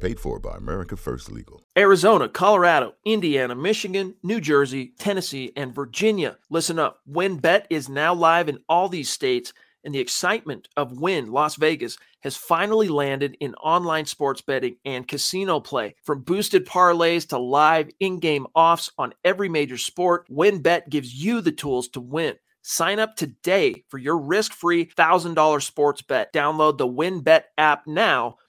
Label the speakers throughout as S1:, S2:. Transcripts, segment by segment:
S1: Paid for by America First Legal.
S2: Arizona, Colorado, Indiana, Michigan, New Jersey, Tennessee, and Virginia. Listen up. WynnBET is now live in all these states and the excitement of Wynn Las Vegas has finally landed in online sports betting and casino play. From boosted parlays to live in game offs on every major sport, WynnBET gives you the tools to win. Sign up today for your risk free $1,000 sports bet. Download the WynnBET app now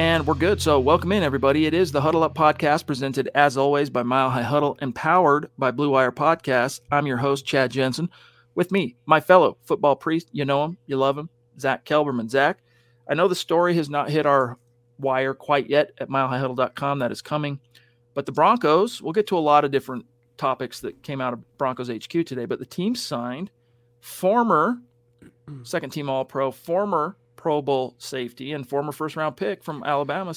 S2: And we're good. So, welcome in, everybody. It is the Huddle Up Podcast, presented as always by Mile High Huddle and powered by Blue Wire Podcast. I'm your host, Chad Jensen. With me, my fellow football priest. You know him, you love him, Zach Kelberman. Zach, I know the story has not hit our wire quite yet at milehighhuddle.com. That is coming. But the Broncos, we'll get to a lot of different topics that came out of Broncos HQ today, but the team signed former second team All Pro, former Pro Bowl safety, and former first round pick from Alabama,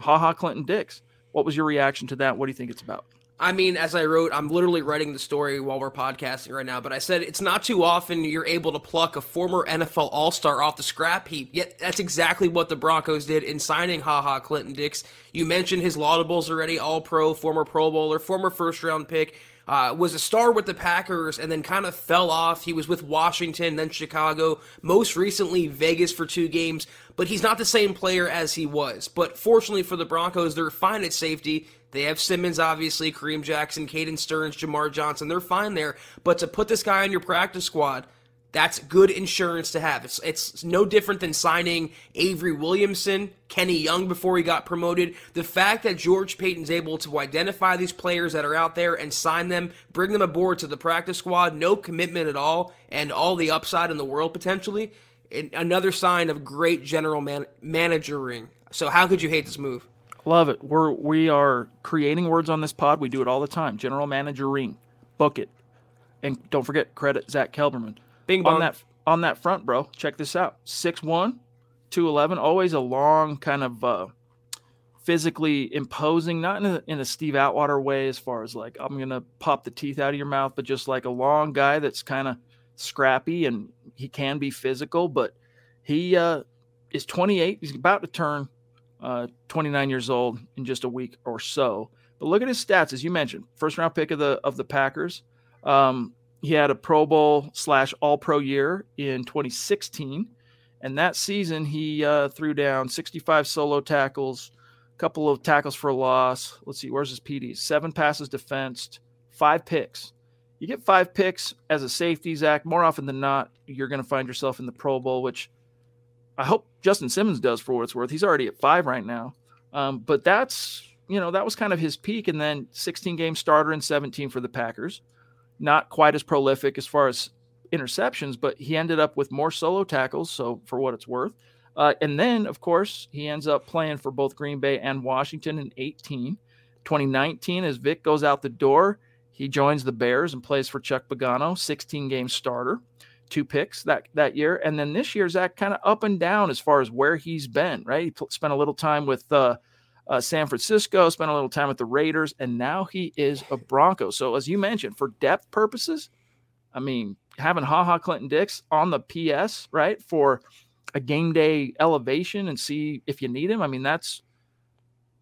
S2: Ha Ha Clinton Dix. What was your reaction to that? What do you think it's about?
S3: I mean, as I wrote, I'm literally writing the story while we're podcasting right now, but I said it's not too often you're able to pluck a former NFL All Star off the scrap heap. Yet that's exactly what the Broncos did in signing Ha Ha Clinton Dix. You mentioned his laudables already All Pro, former Pro Bowler, former first round pick. Uh, was a star with the Packers and then kind of fell off. He was with Washington, then Chicago, most recently Vegas for two games, but he's not the same player as he was. But fortunately for the Broncos, they're fine at safety. They have Simmons, obviously, Kareem Jackson, Caden Sterns, Jamar Johnson. They're fine there. But to put this guy on your practice squad, that's good insurance to have. It's, it's no different than signing Avery Williamson, Kenny Young before he got promoted. The fact that George Paton's able to identify these players that are out there and sign them, bring them aboard to the practice squad, no commitment at all, and all the upside in the world potentially, another sign of great general man- managering. So how could you hate this move?
S2: Love it. We're we are creating words on this pod. We do it all the time. General managering, book it, and don't forget credit Zach Kelberman.
S3: Bing bong.
S2: on that on that front, bro. Check this out: 6'1", 211, Always a long kind of uh, physically imposing, not in a, in a Steve Atwater way, as far as like I'm gonna pop the teeth out of your mouth, but just like a long guy that's kind of scrappy and he can be physical, but he uh, is 28. He's about to turn uh, 29 years old in just a week or so. But look at his stats, as you mentioned, first round pick of the of the Packers. Um, he had a Pro Bowl slash All Pro year in 2016, and that season he uh, threw down 65 solo tackles, a couple of tackles for a loss. Let's see, where's his PDs? Seven passes defensed, five picks. You get five picks as a safety, Zach. More often than not, you're going to find yourself in the Pro Bowl, which I hope Justin Simmons does for what it's worth. He's already at five right now. Um, but that's you know, that was kind of his peak. And then 16 game starter and 17 for the Packers. Not quite as prolific as far as interceptions, but he ended up with more solo tackles. So, for what it's worth. Uh, and then, of course, he ends up playing for both Green Bay and Washington in 18. 2019, as Vic goes out the door, he joins the Bears and plays for Chuck Pagano, 16 game starter, two picks that, that year. And then this year, Zach, kind of up and down as far as where he's been, right? He spent a little time with uh, uh, San Francisco, spent a little time with the Raiders, and now he is a Bronco. So, as you mentioned, for depth purposes, I mean, having Ha Ha Clinton Dix on the PS, right, for a game day elevation and see if you need him. I mean, that's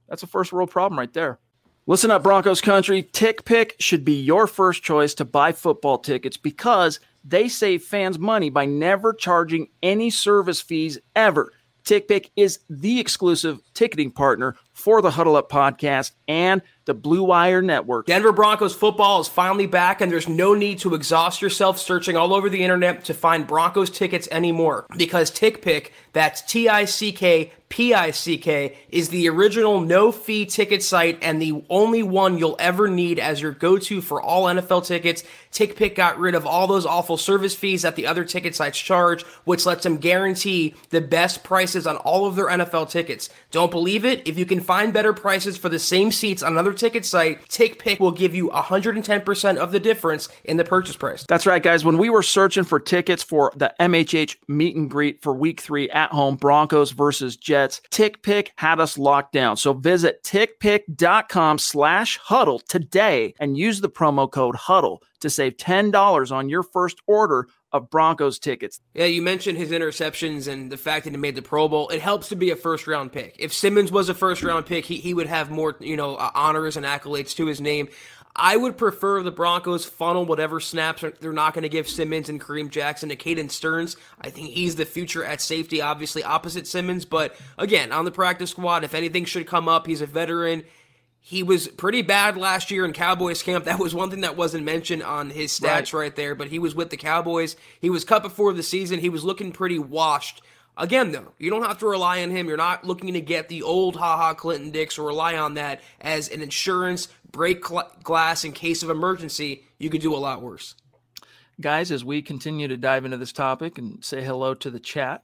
S2: that's a first world problem right there. Listen up, Broncos country. TickPick should be your first choice to buy football tickets because they save fans money by never charging any service fees ever. TickPick is the exclusive ticketing partner for the Huddle Up podcast and the Blue Wire Network.
S3: Denver Broncos football is finally back, and there's no need to exhaust yourself searching all over the internet to find Broncos tickets anymore because TickPick, that's T I C K P I C K, is the original no fee ticket site and the only one you'll ever need as your go to for all NFL tickets. TickPick got rid of all those awful service fees that the other ticket sites charge, which lets them guarantee the best prices on all of their NFL tickets. Don't believe it? If you can find better prices for the same seats on another ticket site, TickPick will give you 110% of the difference in the purchase price.
S2: That's right, guys. When we were searching for tickets for the MHH meet and greet for week three at home, Broncos versus Jets, TickPick had us locked down. So visit tickpick.com slash huddle today and use the promo code huddle to save $10 on your first order of Broncos tickets.
S3: Yeah, you mentioned his interceptions and the fact that he made the Pro Bowl. It helps to be a first round pick. If Simmons was a first round pick, he, he would have more, you know, uh, honors and accolades to his name. I would prefer the Broncos funnel whatever snaps they're not going to give Simmons and Kareem Jackson to Caden Sterns. I think he's the future at safety, obviously opposite Simmons. But again, on the practice squad, if anything should come up, he's a veteran. He was pretty bad last year in Cowboys camp. That was one thing that wasn't mentioned on his stats right, right there, but he was with the Cowboys. He was cut before the season. He was looking pretty washed. Again, though, you don't have to rely on him. You're not looking to get the old Ha Ha Clinton Dix or rely on that as an insurance break cl- glass in case of emergency. You could do a lot worse.
S2: Guys, as we continue to dive into this topic and say hello to the chat,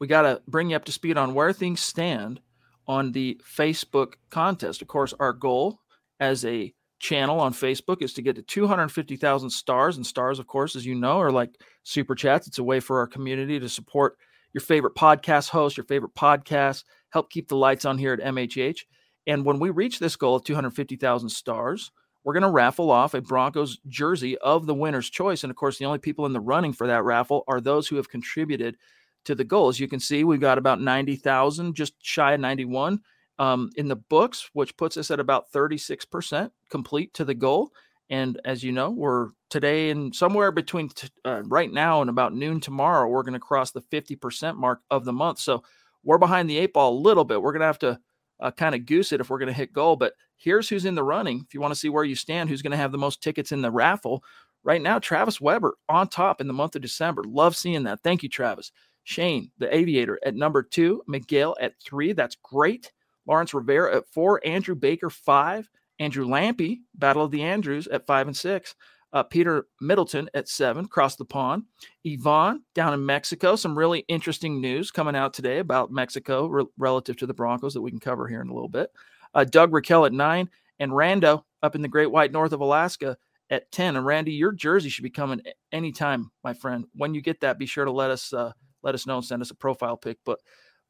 S2: we got to bring you up to speed on where things stand on the Facebook contest. Of course, our goal as a channel on Facebook is to get to 250,000 stars. And stars, of course, as you know, are like super chats. It's a way for our community to support your favorite podcast host, your favorite podcast, help keep the lights on here at MHH. And when we reach this goal of 250,000 stars, we're going to raffle off a Broncos jersey of the winner's choice. And of course, the only people in the running for that raffle are those who have contributed to the goal. As you can see, we've got about 90,000, just shy of 91 um, in the books, which puts us at about 36% complete to the goal. And as you know, we're today and somewhere between t- uh, right now and about noon tomorrow, we're going to cross the 50% mark of the month. So we're behind the eight ball a little bit. We're going to have to uh, kind of goose it if we're going to hit goal. But here's who's in the running. If you want to see where you stand, who's going to have the most tickets in the raffle right now, Travis Weber on top in the month of December. Love seeing that. Thank you, Travis. Shane, the aviator, at number two. Miguel at three. That's great. Lawrence Rivera at four. Andrew Baker, five. Andrew Lampy, Battle of the Andrews, at five and six. Uh, Peter Middleton at seven, across the pond. Yvonne down in Mexico. Some really interesting news coming out today about Mexico re- relative to the Broncos that we can cover here in a little bit. Uh, Doug Raquel at nine, and Rando up in the Great White North of Alaska at 10. And Randy, your jersey should be coming anytime, my friend. When you get that, be sure to let us uh, let us know and send us a profile pic. But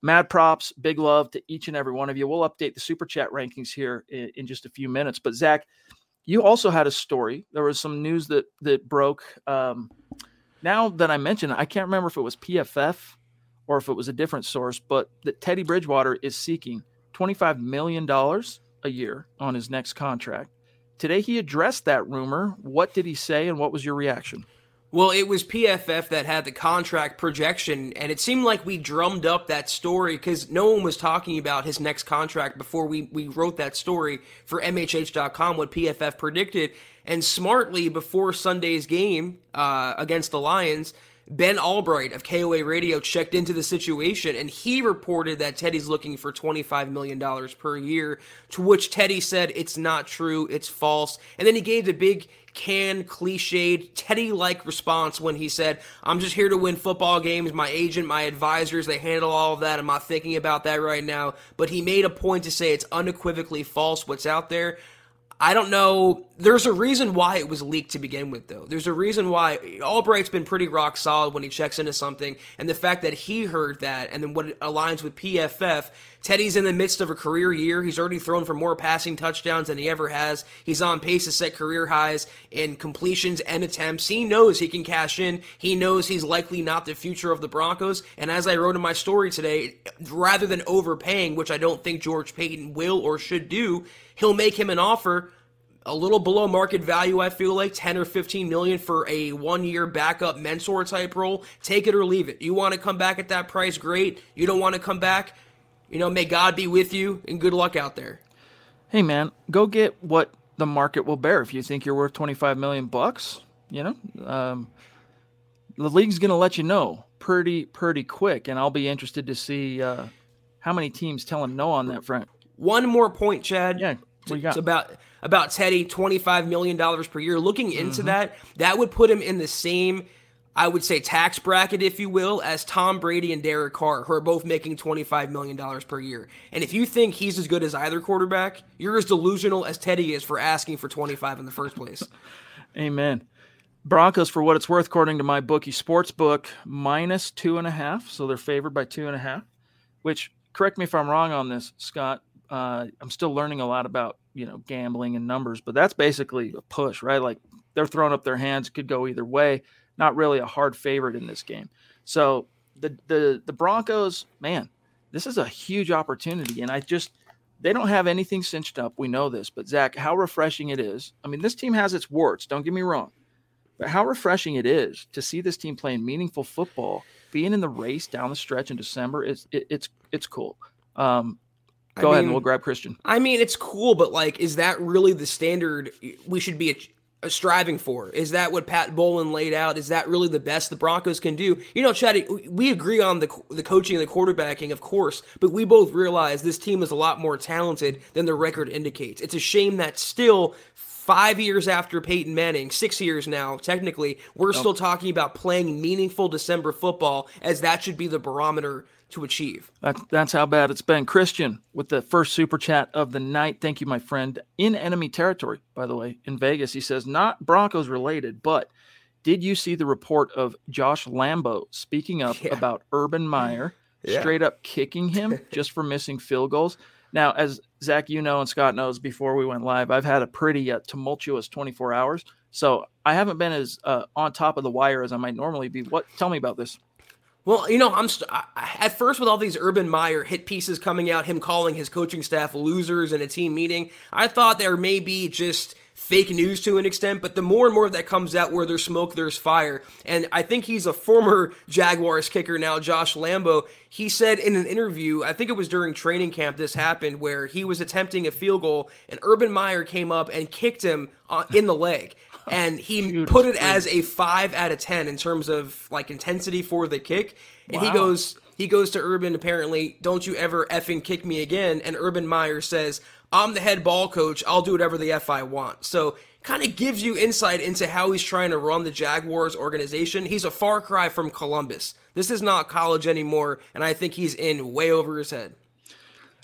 S2: mad props, big love to each and every one of you. We'll update the super chat rankings here in, in just a few minutes. But Zach, you also had a story. There was some news that that broke. Um, now that I mentioned, I can't remember if it was PFF or if it was a different source, but that Teddy Bridgewater is seeking $25 million a year on his next contract. Today he addressed that rumor. What did he say and what was your reaction?
S3: Well, it was PFF that had the contract projection, and it seemed like we drummed up that story because no one was talking about his next contract before we, we wrote that story for MHH.com, what PFF predicted. And smartly, before Sunday's game uh, against the Lions, Ben Albright of KOA Radio checked into the situation and he reported that Teddy's looking for $25 million per year, to which Teddy said it's not true, it's false. And then he gave the big canned, cliched, Teddy like response when he said, I'm just here to win football games. My agent, my advisors, they handle all of that. I'm not thinking about that right now. But he made a point to say it's unequivocally false what's out there. I don't know. There's a reason why it was leaked to begin with, though. There's a reason why Albright's been pretty rock solid when he checks into something, and the fact that he heard that, and then what it aligns with PFF. Teddy's in the midst of a career year. He's already thrown for more passing touchdowns than he ever has. He's on pace to set career highs in completions and attempts. He knows he can cash in. He knows he's likely not the future of the Broncos. And as I wrote in my story today, rather than overpaying, which I don't think George Paton will or should do, he'll make him an offer a little below market value, I feel like 10 or 15 million for a one year backup mentor type role. Take it or leave it. You want to come back at that price, great. You don't want to come back, you know, may God be with you and good luck out there.
S2: Hey man, go get what the market will bear. If you think you're worth 25 million bucks, you know, um, the league's going to let you know pretty, pretty quick. And I'll be interested to see uh, how many teams tell him no on that front.
S3: One more point, Chad.
S2: Yeah. What you got?
S3: It's about about Teddy, $25 million per year. Looking into mm-hmm. that, that would put him in the same, I would say, tax bracket, if you will, as Tom Brady and Derek Carr, who are both making $25 million per year. And if you think he's as good as either quarterback, you're as delusional as Teddy is for asking for 25 in the first place.
S2: Amen. Broncos, for what it's worth, according to MyBookie sports book, minus two and a half. So they're favored by two and a half, which, correct me if I'm wrong on this, Scott. Uh, I'm still learning a lot about you know gambling and numbers, but that's basically a push, right? Like they're throwing up their hands, could go either way. Not really a hard favorite in this game. So the the the Broncos, man, this is a huge opportunity, and I just they don't have anything cinched up. We know this, but Zach, how refreshing it is. I mean, this team has its warts. Don't get me wrong, but how refreshing it is to see this team playing meaningful football, being in the race down the stretch in December. It's it, it's it's cool. Um, Go I ahead and we'll grab Christian.
S3: I mean, it's cool, but like, is that really the standard we should be Uh, striving for? Is that what Pat Bowlen laid out? Is that really the best the Broncos can do? You know, Chad, we agree on the the coaching and the quarterbacking, of course, but we both realize this team is a lot more talented than the record indicates. It's a shame that still five years after Peyton Manning, six years now, technically, we're still talking about playing meaningful December football as that should be the barometer to achieve.
S2: That, that's how bad it's been. Christian with the first super chat of the night. Thank you, my friend. In enemy territory, by the way, in Vegas. He says, not Broncos related, but did you see the report of Josh Lambo speaking up yeah. about Urban Meyer yeah. straight up kicking him just for missing field goals? Now, as Zach, you know, and Scott knows before we went live, I've had a pretty uh, tumultuous 24 hours. So I haven't been as uh, on top of the wire as I might normally be. What? Tell me about this.
S3: Well, you know, I'm st- at first with all these Urban Meyer hit pieces coming out, him calling his coaching staff losers in a team meeting. I thought there may be just fake news to an extent, but the more and more that comes out where there's smoke, there's fire. And I think he's a former Jaguars kicker now, Josh Lambo. He said in an interview, I think it was during training camp, this happened where he was attempting a field goal and Urban Meyer came up and kicked him uh, in the leg and he put it as a five out of ten in terms of like intensity for the kick. And wow. he goes, he goes to Urban apparently, don't you ever effing kick me again. And Urban Meyer says, I'm the head ball coach. I'll do whatever the F I want. So kind of gives you insight into how he's trying to run the Jaguars organization. He's a far cry from Columbus. This is not college anymore, and I think he's in way over his head.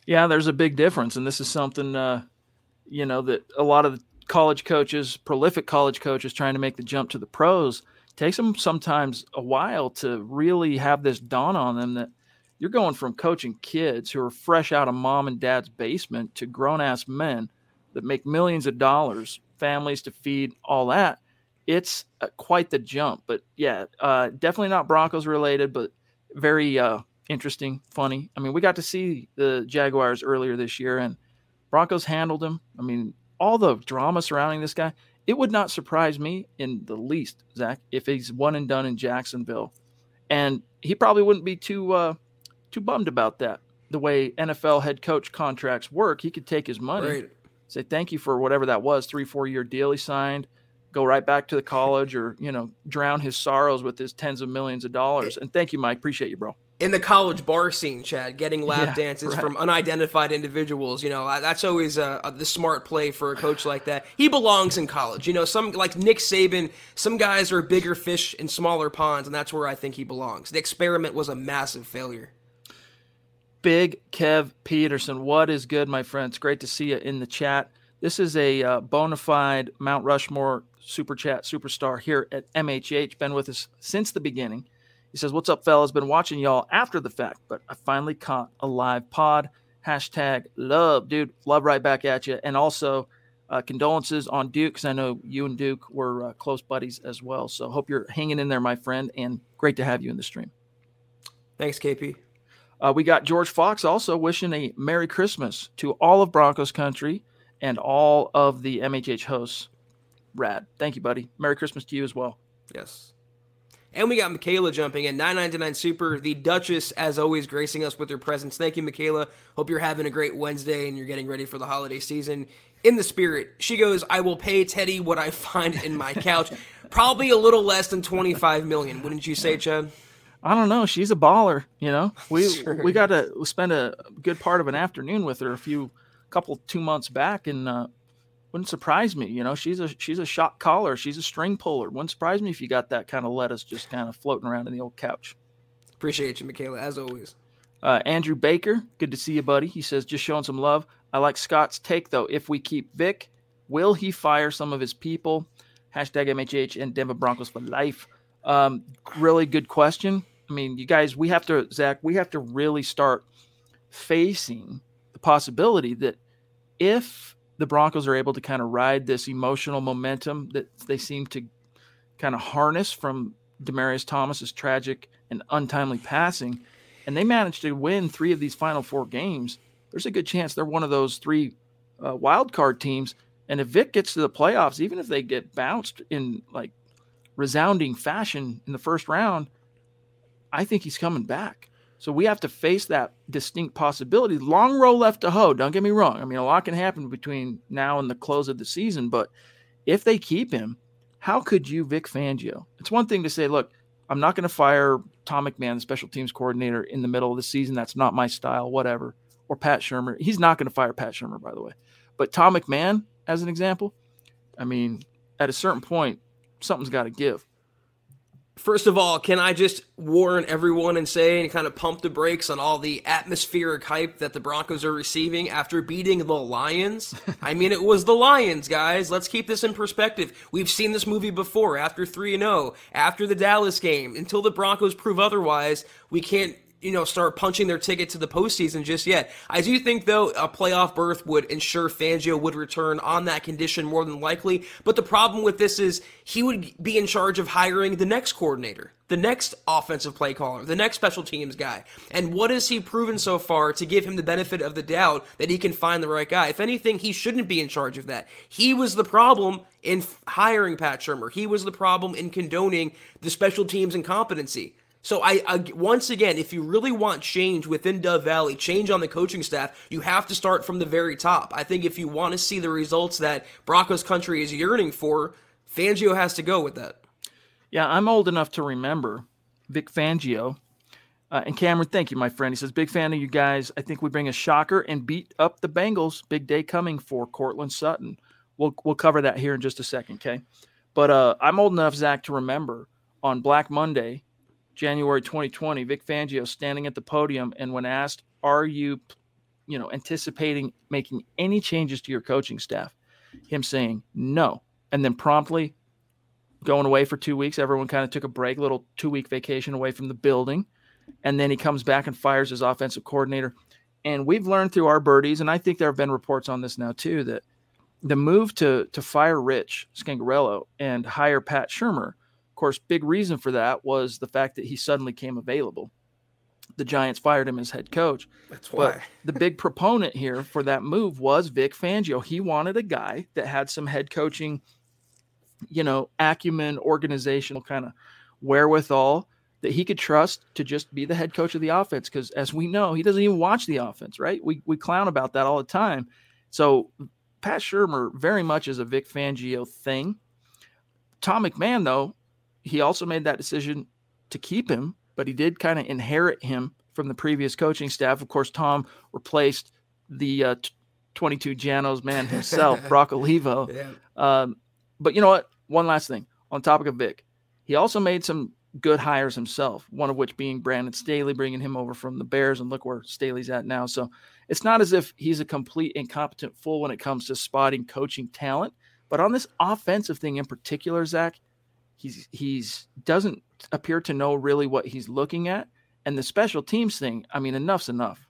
S2: Yeah, there's a big difference, and this is something uh, you know that a lot of college coaches, prolific college coaches trying to make the jump to the pros, takes them sometimes a while to really have this dawn on them that you're going from coaching kids who are fresh out of mom and dad's basement to grown ass men that make millions of dollars, families to feed, all that. It's uh, quite the jump. But yeah, uh, definitely not Broncos related, but very uh, interesting, funny. I mean, we got to see the Jaguars earlier this year, and Broncos handled them. I mean, all the drama surrounding this guy, it would not surprise me in the least, Zach, if he's one and done in Jacksonville. And he probably wouldn't be too uh, too bummed about that. The way NFL head coach contracts work, he could take his money, say thank you for whatever that was, three, four year deal he signed, go right back to the college or you know drown his sorrows with his tens of millions of dollars. And thank you, Mike. Appreciate you, bro
S3: in the college bar scene, Chad, getting lap
S2: Yeah,
S3: dances
S2: right.
S3: from unidentified individuals. You know, uh, that's always uh, uh, the smart play for a coach like that. He belongs in college. You know, some like Nick Saban, some guys are bigger fish in smaller ponds, and that's where I think he belongs. The experiment was a massive failure.
S2: Big Kev Peterson. What is good, my friends? Great to see you in the chat. This is a uh, bona fide Mount Rushmore super chat superstar here at MHH. Been with us since the beginning. He says, What's up, fellas? Been watching y'all after the fact, but I finally caught a live pod. Hashtag love, dude. Love right back at you. And also, uh, condolences on Duke because I know you and Duke were uh, close buddies as well. So hope you're hanging in there, my friend, and great to have you in the stream.
S3: Thanks, KP.
S2: Uh, we got George Fox also wishing a Merry Christmas to all of Broncos country and all of the MHH hosts. Rad. Thank you, buddy. Merry Christmas to you as well.
S3: Yes. And we got Michaela jumping in. 999 Super, the Duchess, as always, gracing us with her presence. Thank you, Michaela. Hope you're having a great Wednesday and you're getting ready for the holiday season. In the spirit, she goes, I will pay Teddy what I find in my couch. Probably a little less than 25 million, wouldn't you say, Chad?
S2: I don't know. She's a baller. You know, we
S3: Sure.
S2: we got to spend a good part of an afternoon with her a few couple two months back, and uh, wouldn't surprise me. You know, she's a she's a shot caller. She's a string puller. Wouldn't surprise me if you got that kind of lettuce just kind of floating around in the old couch.
S3: Appreciate you, Michaela, as always.
S2: Uh, Andrew Baker, good to see you, buddy. He says, just showing some love. I like Scott's take, though. If we keep Vic, will he fire some of his people? Hashtag MHH and Denver Broncos for life. Um, really good question. I mean, you guys, we have to, Zach, we have to really start facing the possibility that if the Broncos are able to kind of ride this emotional momentum that they seem to kind of harness from Demaryius Thomas's tragic and untimely passing, and they manage to win three of these final four games, there's a good chance they're one of those three uh, wild card teams. And if Vic gets to the playoffs, even if they get bounced in like resounding fashion in the first round, I think he's coming back. So we have to face that distinct possibility. Long row left to hoe. Don't get me wrong. I mean, a lot can happen between now and the close of the season, but if they keep him, how could you, Vic Fangio? It's one thing to say, look, I'm not going to fire Tom McMahon, the special teams coordinator, in the middle of the season. That's not my style, whatever. Or Pat Shurmur. He's not going to fire Pat Shurmur, by the way. But Tom McMahon, as an example, I mean, at a certain point, something's got to give.
S3: First of all, can I just warn everyone and say and kind of pump the brakes on all the atmospheric hype that the Broncos are receiving after beating the Lions? I mean, it was the Lions, guys. Let's keep this in perspective. We've seen this movie before after 3 0, after the Dallas game. Until the Broncos prove otherwise, we can't you know, start punching their ticket to the postseason just yet. I do think, though, a playoff berth would ensure Fangio would return on that condition more than likely. But the problem with this is he would be in charge of hiring the next coordinator, the next offensive play caller, the next special teams guy. And what has he proven so far to give him the benefit of the doubt that he can find the right guy? If anything, he shouldn't be in charge of that. He was the problem in hiring Pat Shurmur. He was the problem in condoning the special teams incompetency. So I, I once again, if you really want change within Dove Valley, change on the coaching staff, you have to start from the very top. I think if you want to see the results that Broncos country is yearning for, Fangio has to go with that.
S2: Yeah, I'm old enough to remember Vic Fangio. Uh, and Cameron, thank you, my friend. He says, big fan of you guys. I think we bring a shocker and beat up the Bengals. Big day coming for Courtland Sutton. We'll we'll cover that here in just a second, okay? But uh, I'm old enough, Zach, to remember on Black Monday, January 2020, Vic Fangio standing at the podium, and when asked, "Are you, you know, anticipating making any changes to your coaching staff?" Him saying no, and then promptly going away for two weeks. Everyone kind of took a break, little two week vacation away from the building. And then he comes back and fires his offensive coordinator. And we've learned through our birdies, and I think there have been reports on this now too, that the move to to fire Rich Scangarello and hire Pat Shurmur, of course, big reason for that was the fact that he suddenly came available. The Giants fired him as head coach.
S3: That's
S2: But the big proponent here for that move was Vic Fangio. He wanted a guy that had some head coaching, you know, acumen, organizational kind of wherewithal that he could trust to just be the head coach of the offense. Because as we know, he doesn't even watch the offense, right? We we clown about that all the time. So Pat Shurmur very much is a Vic Fangio thing. Tom McMahon, though, he also made that decision to keep him, but he did kind of inherit him from the previous coaching staff. Of course, Tom replaced the uh, 22 Janos man himself, Brock Olivo. Yeah. Um, but you know what? One last thing on topic of Vic, he also made some good hires himself. One of which being Brandon Staley, bringing him over from the Bears, and look where Staley's at now. So it's not as if he's a complete incompetent fool when it comes to spotting coaching talent. But on this offensive thing in particular, Zach, he's he's doesn't appear to know really what he's looking at. And the special teams thing, I mean, enough's enough.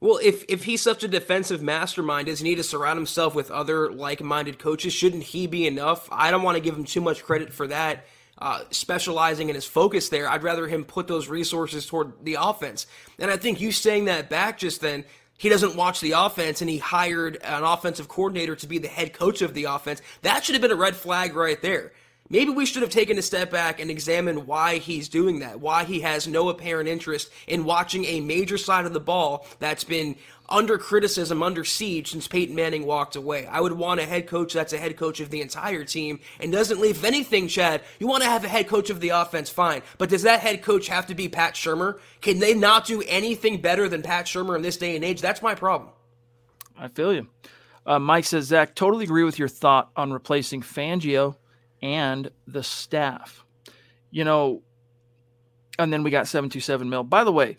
S3: Well, if if he's such a defensive mastermind, does he need to surround himself with other like-minded coaches? Shouldn't he be enough? I don't want to give him too much credit for that. Uh, specializing in his focus there, I'd rather him put those resources toward the offense. And I think you saying that back just then, he doesn't watch the offense and he hired an offensive coordinator to be the head coach of the offense. That should have been a red flag right there. Maybe we should have taken a step back and examined why he's doing that, why he has no apparent interest in watching a major side of the ball that's been under criticism, under siege since Peyton Manning walked away. I would want a head coach that's a head coach of the entire team and doesn't leave anything, Chad. You want to have a head coach of the offense, fine. But does that head coach have to be Pat Shurmur? Can they not do anything better than Pat Shurmur in this day and age? That's my problem.
S2: I feel you. Uh, Mike says, Zach, totally agree with your thought on replacing Fangio and the staff. You know, and then we got 727 Mill. By the way,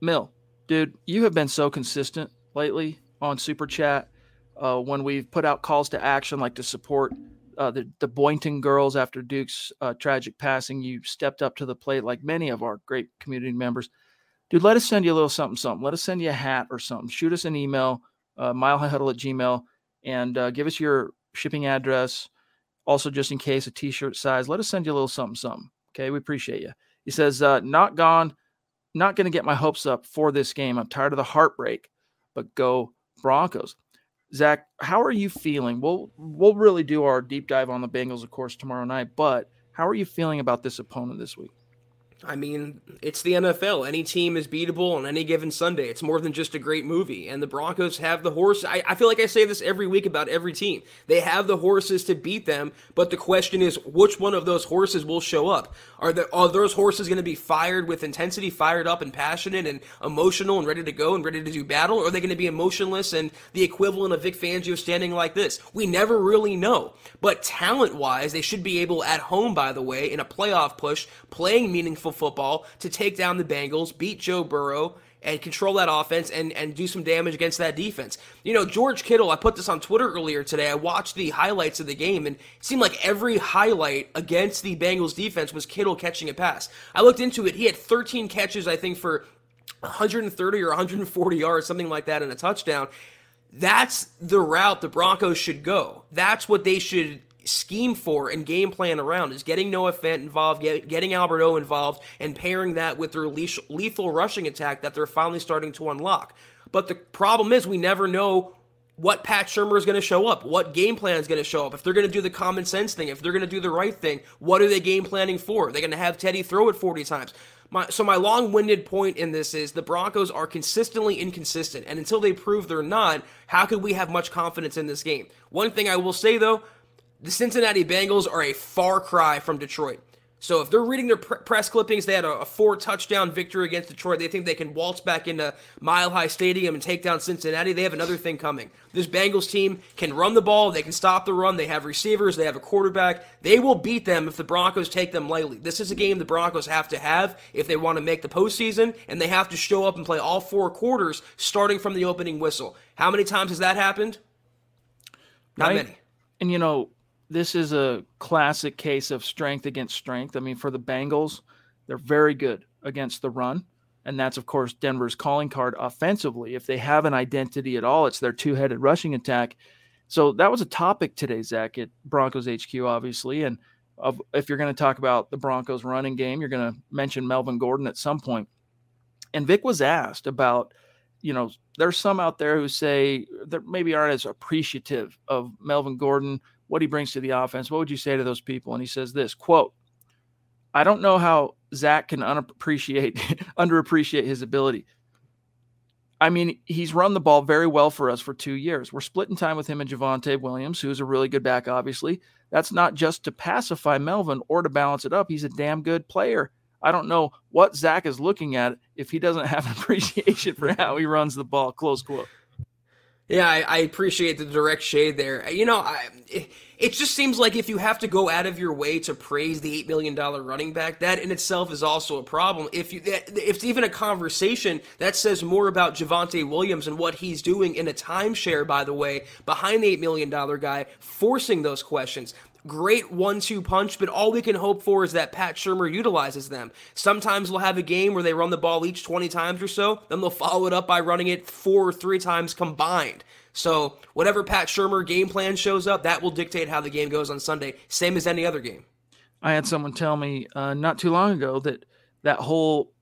S2: Mill, dude, you have been so consistent lately on Super Chat uh, when we've put out calls to action, like to support uh, the, the Boynton girls after Duke's uh, tragic passing. You stepped up to the plate like many of our great community members. Dude, let us send you a little something, something. Let us send you a hat or something. Shoot us an email, uh, milehighhuddle at gmail, and uh, give us your shipping address also, just in case a t-shirt size, let us send you a little something, something. Okay, we appreciate you. He says, uh, not gone, not going to get my hopes up for this game. I'm tired of the heartbreak, but go Broncos. Zach, how are you feeling? We'll we'll really do our deep dive on the Bengals, of course, tomorrow night. But how are you feeling about this opponent this week?
S3: I mean, it's the NFL. Any team is beatable on any given Sunday. It's more than just a great movie. And the Broncos have the horse. I, I, feel like I say this every week about every team. They have the horses to beat them, but the question is, which one of those horses will show up? Are, the, are those horses going to be fired with intensity, fired up and passionate and emotional and ready to go and ready to do battle? Or are they going to be emotionless and the equivalent of Vic Fangio standing like this? We never really know. But talent wise, they should be able, at home, by the way, in a playoff push, playing meaningful football to take down the Bengals, beat Joe Burrow, and control that offense and, and do some damage against that defense. You know, George Kittle, I put this on Twitter earlier today. I watched the highlights of the game, and it seemed like every highlight against the Bengals defense was Kittle catching a pass. I looked into it. He had 13 catches, I think, for 130 or 140 yards, something like that, and a touchdown. That's the route the Broncos should go. That's what they should scheme for and game plan around is getting Noah Fant involved, get, getting Albert O involved, and pairing that with their lethal rushing attack that they're finally starting to unlock. But the problem is, we never know what Pat Shurmur is going to show up, what game plan is going to show up. If they're going to do the common sense thing, if they're going to do the right thing, what are they game planning for? They're going to have Teddy throw it 40 times. My, so my long-winded point in this is the Broncos are consistently inconsistent, and until they prove they're not, how could we have much confidence in this game? One thing I will say though, the Cincinnati Bengals are a far cry from Detroit. So if they're reading their press clippings, they had a, a, four touchdown victory against Detroit. They think they can waltz back into Mile High Stadium and take down Cincinnati. They have another thing coming. This Bengals team can run the ball. They can stop the run. They have receivers. They have a quarterback. They will beat them if the Broncos take them lightly. This is a game the Broncos have to have if they want to make the postseason, and they have to show up and play all four quarters starting from the opening whistle. How many times has that happened? Not right. many.
S2: And you know, this is a classic case of strength against strength. I mean, for the Bengals, they're very good against the run. And that's, of course, Denver's calling card offensively. If they have an identity at all, it's their two headed rushing attack. So that was a topic today, Zach, at Broncos HQ, obviously. And of, if you're going to talk about the Broncos running game, you're going to mention Melvin Gordon at some point. And Vic was asked about, you know, there's some out there who say that maybe aren't as appreciative of Melvin Gordon what he brings to the offense. What would you say to those people? And he says this quote, I don't know how Zach can unappreciate underappreciate his ability. I mean, he's run the ball very well for us for two years. We're splitting time with him and Javonte Williams, who's a really good back, obviously. That's not just to pacify Melvin or to balance it up. He's a damn good player. I don't know what Zach is looking at if he doesn't have appreciation for how he runs the ball. Close quote.
S3: Yeah, I, I, appreciate the direct shade there. Uh, you know, I, it, just seems like if you have to go out of your way to praise the eight million dollar running back, that in itself is also a problem. If you, if it's even a conversation that says more about Javonte Williams and what he's doing in a timeshare, by the way, behind the eight million dollar guy, forcing those questions great one-two punch, but all we can hope for is that Pat Shurmur utilizes them. Sometimes we'll have a game where they run the ball each 20 times or so, then they'll follow it up by running it four or three times combined. So whatever Pat Shurmur game plan shows up, that will dictate how the game goes on Sunday, same as any other game.
S2: I had someone tell me uh, not too long ago that that whole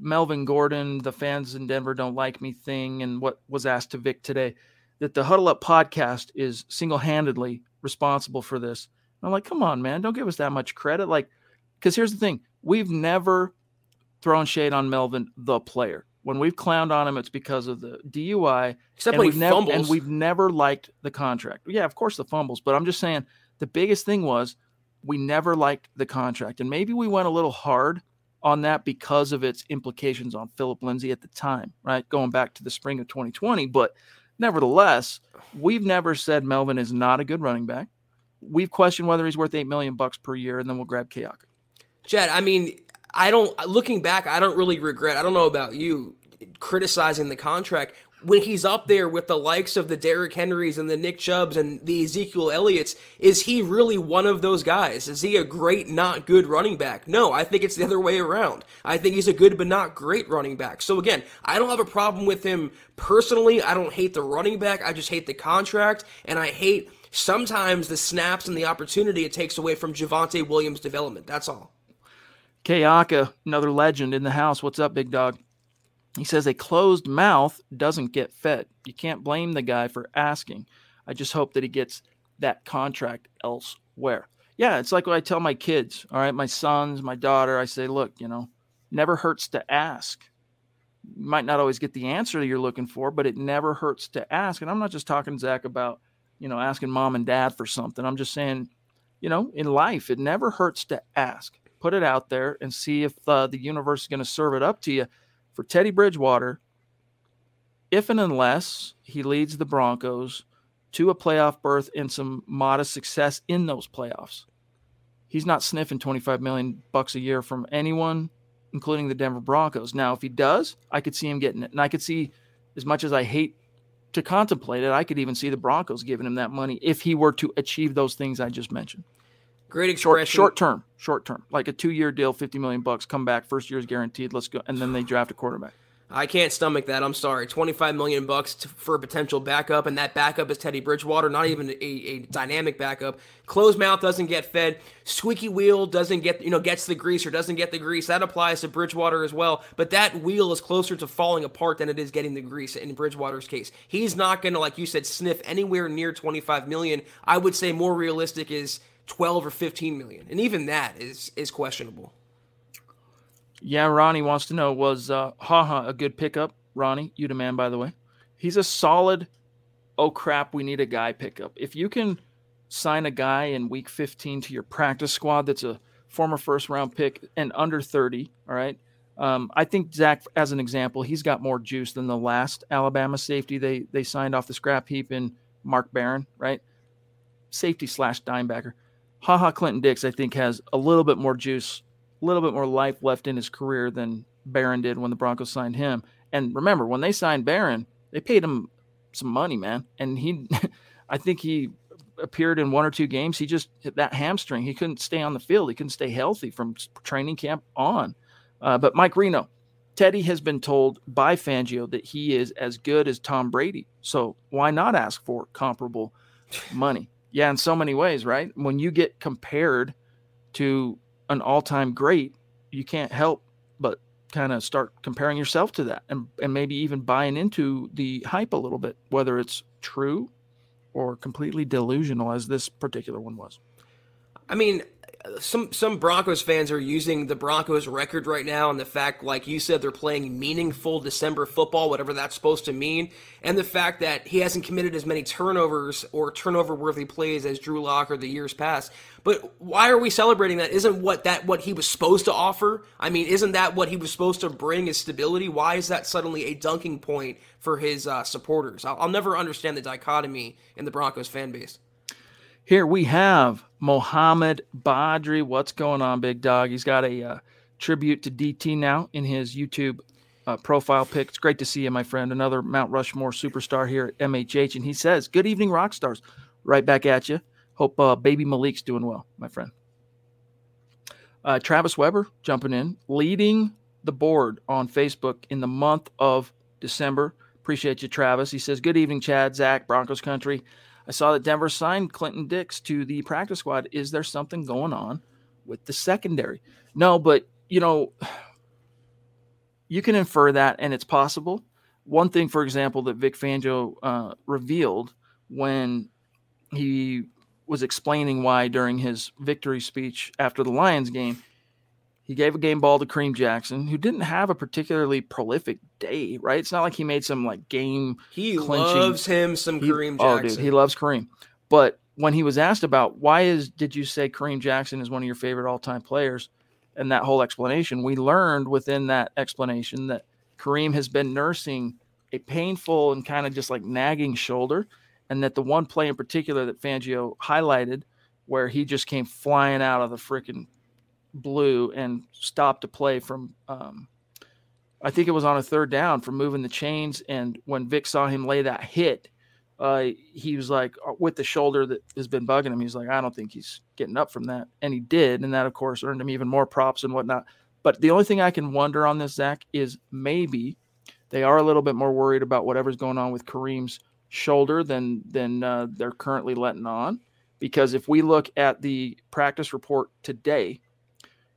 S2: Melvin Gordon, the fans in Denver don't like me thing, and what was asked to Vic today, that the Huddle Up podcast is single handedly responsible for this I'm like, come on, man, don't give us that much credit. Like, because here's the thing we've never thrown shade on Melvin, the player. When we've clowned on him, it's because of the DUI.
S3: Except when
S2: we've
S3: he
S2: never,
S3: fumbles.
S2: And we've never liked the contract. Yeah, of course, the fumbles. But I'm just saying the biggest thing was we never liked the contract. And maybe we went a little hard on that because of its implications on Philip Lindsay at the time, right? Going back to the spring of 2020. But nevertheless, we've never said Melvin is not a good running back we've questioned whether he's worth eight million bucks per year, and then we'll grab Kayaka.
S3: Jed, I mean, I don't. Looking back, I don't really regret. I don't know about you criticizing the contract when he's up there with the likes of the Derrick Henrys and the Nick Chubbs and the Ezekiel Elliott's, is he really one of those guys? Is he a great, not good running back? No, I think it's the other way around. I think he's a good but not great running back. So again, I don't have a problem with him personally. I don't hate the running back. I just hate the contract and I hate sometimes the snaps and the opportunity it takes away from Javonte Williams' development. That's all.
S2: Kayaka, another legend in the house. What's up, big dog? He says a closed mouth doesn't get fed. You can't blame the guy for asking. I just hope that he gets that contract elsewhere. Yeah, it's like what I tell my kids, all right, my sons, my daughter, I say, look, you know, never hurts to ask. You might not always get the answer that you're looking for, but it never hurts to ask. And I'm not just talking, Zach, about you know, asking mom and dad for something. I'm just saying, you know, in life, it never hurts to ask. Put it out there and see if uh, the universe is going to serve it up to you. For Teddy Bridgewater, if and unless he leads the Broncos to a playoff berth and some modest success in those playoffs, he's not sniffing 25 million bucks a year from anyone, including the Denver Broncos. Now, if he does, I could see him getting it. And I could see, as much as I hate to contemplate it. I could even see the Broncos giving him that money if he were to achieve those things I just mentioned.
S3: Great expression.
S2: Short, short term, short term, like a two year deal, fifty million bucks. Come back, first year is guaranteed. Let's go, and then they draft a quarterback.
S3: I can't stomach that. I'm sorry. 25 million bucks to, for a potential backup, and that backup is Teddy Bridgewater, not even a, a, dynamic backup. Closed mouth doesn't get fed. Squeaky wheel doesn't get, you know, gets the grease or doesn't get the grease. That applies to Bridgewater as well. But that wheel is closer to falling apart than it is getting the grease in Bridgewater's case. He's not going to, like you said, sniff anywhere near 25 million. I would say more realistic is 12 or 15 million, and even that is is questionable.
S2: Yeah, Ronnie wants to know was uh, Ha Ha a good pickup? Ronnie, you demand, by the way. He's a solid. Oh crap, we need a guy pickup. If you can sign a guy in week 15 to your practice squad that's a former first round pick and under 30, all right. Um, I think Zach, as an example, he's got more juice than the last Alabama safety they they signed off the scrap heap in Mark Barron, right? Safety slash dimebacker. Ha Ha Clinton Dix, I think, has a little bit more juice a little bit more life left in his career than Barron did when the Broncos signed him. And remember, when they signed Barron, they paid him some money, man. And he, I think he appeared in one or two games. He just hit that hamstring. He couldn't stay on the field. He couldn't stay healthy from training camp on. Uh, but Mike Reno, Teddy has been told by Fangio that he is as good as Tom Brady. So why not ask for comparable money? Yeah, in so many ways, right? When you get compared to an all-time great, you can't help but kind of start comparing yourself to that and, and maybe even buying into the hype a little bit, whether it's true or completely delusional as this particular one was.
S3: I mean, some some Broncos fans are using the Broncos record right now and the fact like you said they're playing meaningful December football whatever that's supposed to mean and the fact that he hasn't committed as many turnovers or turnover worthy plays as Drew Lock or the years past. But why are we celebrating that? Isn't what that what he was supposed to offer? I mean isn't that what he was supposed to bring is stability? Why is that suddenly a dunking point for his uh, supporters? I'll, I'll never understand the dichotomy in the Broncos fan base.
S2: Here we have Mohamed Badri. What's going on, big dog? He's got a uh, tribute to DT now in his YouTube uh, profile pic. It's great to see you, my friend. Another Mount Rushmore superstar here at MHH. And he says, Good evening, rock stars. Right back at you. Hope uh, baby Malik's doing well, my friend. Uh, Travis Weber jumping in, leading the board on Facebook in the month of December. Appreciate you, Travis. He says, Good evening, Chad, Zach, Broncos Country. I saw that Denver signed Clinton Dix to the practice squad. Is there something going on with the secondary? No, but you know, you can infer that, and it's possible. One thing, for example, that Vic Fangio uh, revealed when he was explaining why during his victory speech after the Lions game, he gave a game ball to Kareem Jackson, who didn't have a particularly prolific day, right? It's not like he made some like game.
S3: He clinching. loves him some he, Kareem Jackson. Oh, dude,
S2: he loves Kareem. But when he was asked about why is did you say Kareem Jackson is one of your favorite all time players, and that whole explanation, we learned within that explanation that Kareem has been nursing a painful and kind of just like nagging shoulder, and that the one play in particular that Fangio highlighted, where he just came flying out of the freaking blue and stopped a play from um, I think it was on a third down from moving the chains. And when Vic saw him lay that hit, uh, he was like, uh, with the shoulder that has been bugging him, he's like, I don't think he's getting up from that. And he did. And that, of course, earned him even more props and whatnot. But the only thing I can wonder on this, Zach, is maybe they are a little bit more worried about whatever's going on with Kareem's shoulder than than uh, they're currently letting on. Because if we look at the practice report today,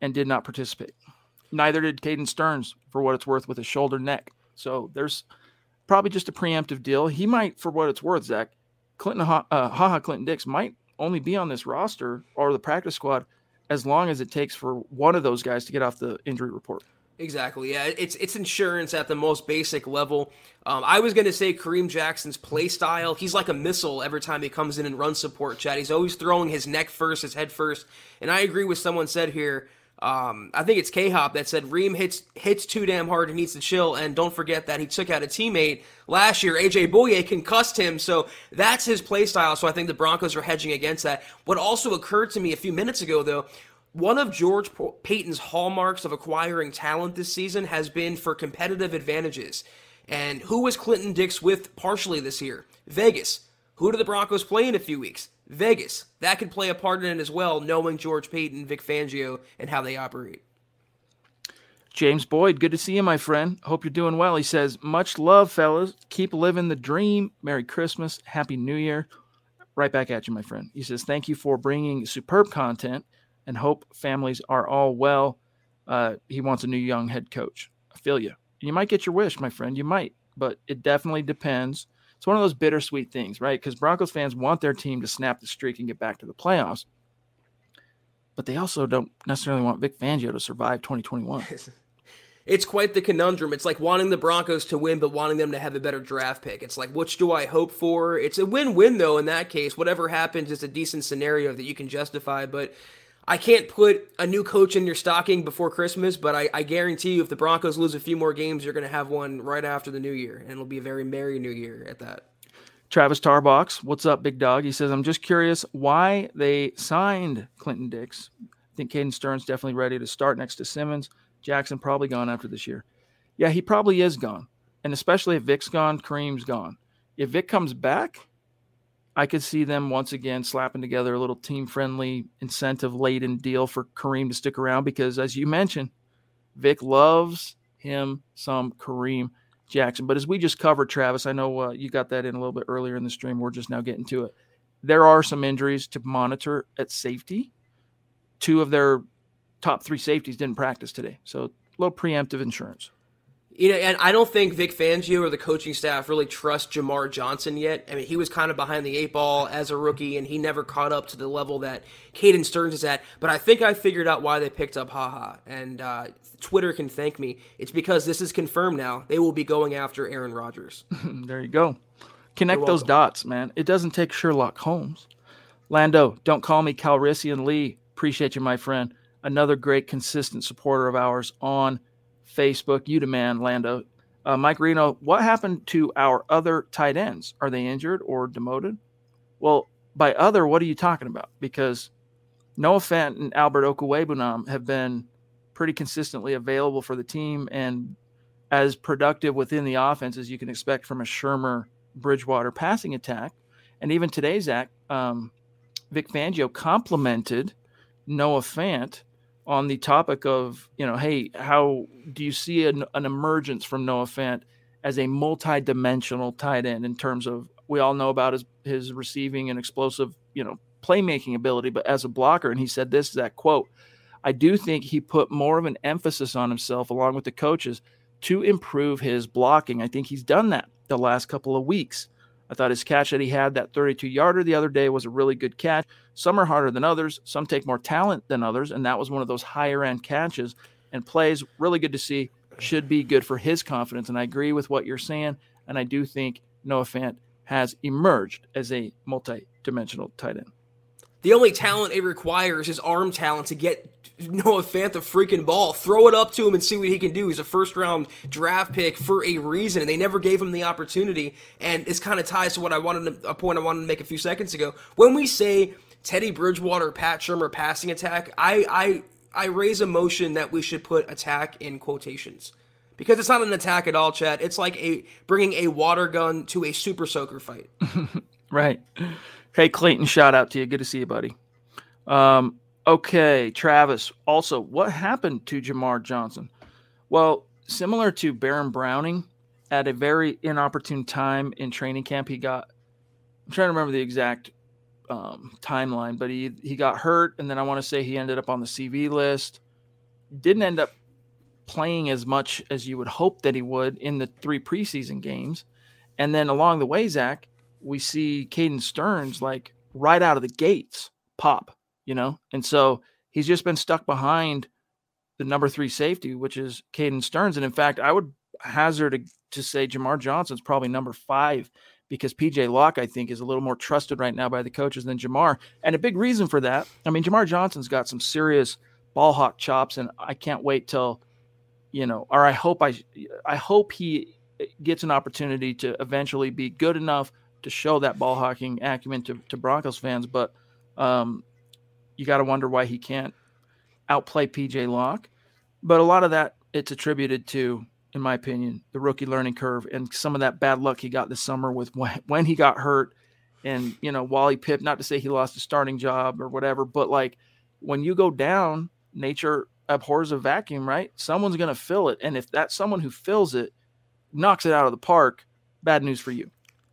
S2: and did not participate. Neither did Caden Sterns, for what it's worth, with his shoulder neck. So there's probably just a preemptive deal. He might, for what it's worth, Zach, Clinton, uh, Ha Ha, Clinton Dix might only be on this roster or the practice squad as long as it takes for one of those guys to get off the injury report.
S3: Exactly. Yeah, it's it's insurance at the most basic level. Um, I was going to say Kareem Jackson's play style. He's like a missile every time he comes in and runs support. Chad. He's always throwing his neck first, his head first. And I agree with someone said here. Um, I think it's K Hop that said Reem hits hits too damn hard and needs to chill. And don't forget that he took out a teammate last year. AJ Bouye concussed him, so that's his play style. So I think the Broncos are hedging against that. What also occurred to me a few minutes ago, though, one of George Paton's hallmarks of acquiring talent this season has been for competitive advantages. And who was Clinton Dix with partially this year? Vegas. Who do the Broncos play in a few weeks? Vegas. That could play a part in it as well, knowing George Paton, Vic Fangio, and how they operate.
S2: James Boyd, good to see you, my friend. Hope you're doing well. He says, Much love, fellas. Keep living the dream. Merry Christmas. Happy New Year. right back at you, my friend. He says, Thank you for bringing superb content and hope families are all well. Uh, he wants a new young head coach. I feel you. You might get your wish, my friend. You might, but it definitely depends. It's one of those bittersweet things, right? Because Broncos fans want their team to snap the streak and get back to the playoffs, but they also don't necessarily want Vic Fangio to survive 2021.
S3: it's quite the conundrum. It's like wanting the Broncos to win, but wanting them to have a better draft pick. It's like, which do I hope for? It's a win win, though, in that case. Whatever happens is a decent scenario that you can justify, but. I can't put a new coach in your stocking before Christmas, but I, I guarantee you if the Broncos lose a few more games, you're going to have one right after the new year, and it'll be a very merry new year at that.
S2: Travis Tarbox, what's up, big dog? He says, I'm just curious why they signed Clinton Dix. I think Caden Sterns definitely ready to start next to Simmons. Jackson probably gone after this year. Yeah, he probably is gone. And especially if Vic's gone, Kareem's gone. If Vic comes back, I could see them once again slapping together a little team friendly, incentive laden deal for Kareem to stick around because, as you mentioned, Vic loves him some Kareem Jackson. But as we just covered, Travis, I know uh, you got that in a little bit earlier in the stream. We're just now getting to it. There are some injuries to monitor at safety. Two of their top three safeties didn't practice today. So a little preemptive insurance.
S3: You know, and I don't think Vic Fangio or the coaching staff really trust Jamar Johnson yet. I mean, he was kind of behind the eight ball as a rookie, and he never caught up to the level that Caden Sterns is at. But I think I figured out why they picked up Ha Ha, and uh, Twitter can thank me. It's because this is confirmed now. They will be going after Aaron Rodgers.
S2: there you go. Connect those dots, man. It doesn't take Sherlock Holmes. Lando, don't call me Calrissian Lee. Appreciate you, my friend another great consistent supporter of ours on Facebook. You demand, Lando. Uh, Mike Reno, what happened to our other tight ends? Are they injured or demoted? Well, by other, what are you talking about? Because Noah Fant and Albert Okwuegbunam have been pretty consistently available for the team and as productive within the offense as you can expect from a Shurmur Bridgewater passing attack. And even today, Zach, um, Vic Fangio complimented Noah Fant on the topic of, you know, hey, how do you see an, an emergence from Noah Fant as a multi-dimensional tight end in terms of we all know about his his receiving and explosive, you know, playmaking ability, but as a blocker, and he said this that quote, I do think he put more of an emphasis on himself along with the coaches to improve his blocking. I think he's done that the last couple of weeks. I thought his catch that he had, that 32 yarder the other day, was a really good catch. Some are harder than others. Some take more talent than others. And that was one of those higher end catches and plays. Really good to see. Should be good for his confidence. And I agree with what you're saying. And I do think Noah Fant has emerged as a multi dimensional tight end.
S3: The only talent it requires is arm talent to get Noah Fant the freaking ball. Throw it up to him and see what he can do. He's a first round draft pick for a reason, and they never gave him the opportunity. And this kind of ties to what I wanted to, a point I wanted to make a few seconds ago. When we say Teddy Bridgewater, Pat Shurmur passing attack, I I I raise a motion that we should put attack in quotations because it's not an attack at all, Chad. It's like a bringing a water gun to a super soaker fight.
S2: right. Hey, Clayton, shout out to you. Good to see you, buddy. Um, okay, Travis. Also, what happened to Jamar Johnson? Well, similar to Baron Browning, at a very inopportune time in training camp, he got. I'm trying to remember the exact um, timeline, but he he got hurt, and then I want to say he ended up on the CV list. Didn't end up playing as much as you would hope that he would in the three preseason games, and then along the way, Zach, we see Caden Sterns like right out of the gates pop, you know? And so he's just been stuck behind the number three safety, which is Caden Sterns, And in fact, I would hazard to, to say Jamar Johnson's probably number five because PJ Locke, I think, is a little more trusted right now by the coaches than Jamar. And a big reason for that, I mean, Jamar Johnson's got some serious ball hawk chops, and I can't wait till, you know, or I hope I, I hope he gets an opportunity to eventually be good enough to show that ball hawking acumen to, to Broncos fans, but um, you got to wonder why he can't outplay PJ Locke. But a lot of that it's attributed to, in my opinion, the rookie learning curve and some of that bad luck he got this summer with when, he got hurt. And you know, Wally Pipp, not to say he lost a starting job or whatever, but like when you go down, nature abhors a vacuum, right? Someone's going to fill it, and if that someone who fills it knocks it out of the park, bad news for you.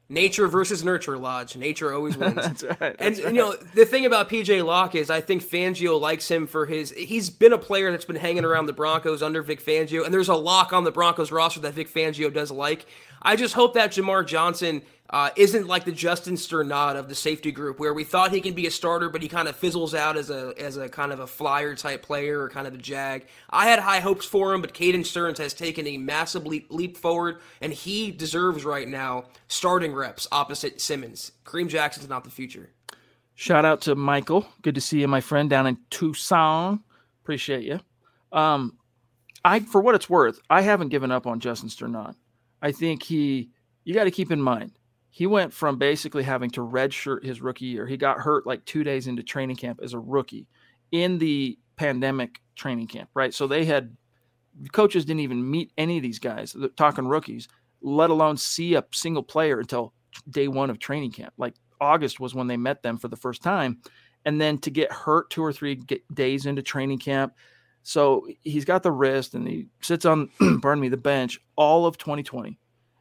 S3: Nature versus nurture, Lodge. Nature always wins.
S2: That's right.
S3: and
S2: that's
S3: you know the thing about PJ Locke is I think Fangio likes him for his. He's been a player that's been hanging around the Broncos under Vic Fangio, and there's a lock on the Broncos roster that Vic Fangio does like. I just hope that Jamar Johnson uh, isn't like the Justin Strnad of the safety group, where we thought he can be a starter, but he kind of fizzles out as a as a kind of a flyer type player or kind of a jag. I had high hopes for him, but Caden Sterns has taken a massive leap, leap forward, and he deserves right now starting reps opposite Simmons. Kareem Jackson's not the future.
S2: Shout out to Michael. Good to see you, my friend, down in Tucson. Appreciate you. Um, I, for what it's worth, I haven't given up on Justin Strnad. I think he. You got to keep in mind he went from basically having to redshirt his rookie year. He got hurt like two days into training camp as a rookie in the pandemic training camp, right? So they had coaches didn't even meet any of these guys, talking rookies, let alone see a single player until day one of training camp. Like August was when they met them for the first time. And then to get hurt two or three days into training camp. So he's got the wrist and he sits on, pardon me, the bench all of 2020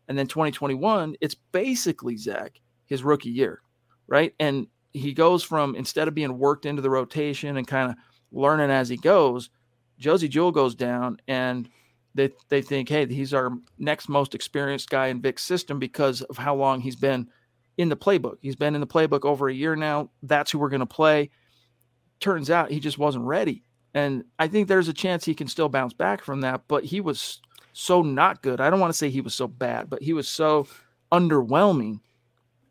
S2: and then 2021, it's basically Zach, his rookie year, right? And he goes from instead of being worked into the rotation and kind of learning as he goes, Josey Jewell goes down and they, they think, hey, he's our next most experienced guy in Vic's system because of how long he's been in the playbook. He's been in the playbook over a year now. That's who we're going to play. Turns out he just wasn't ready. And I think there's a chance he can still bounce back from that, but he was so not good. I don't want to say he was so bad, but he was so underwhelming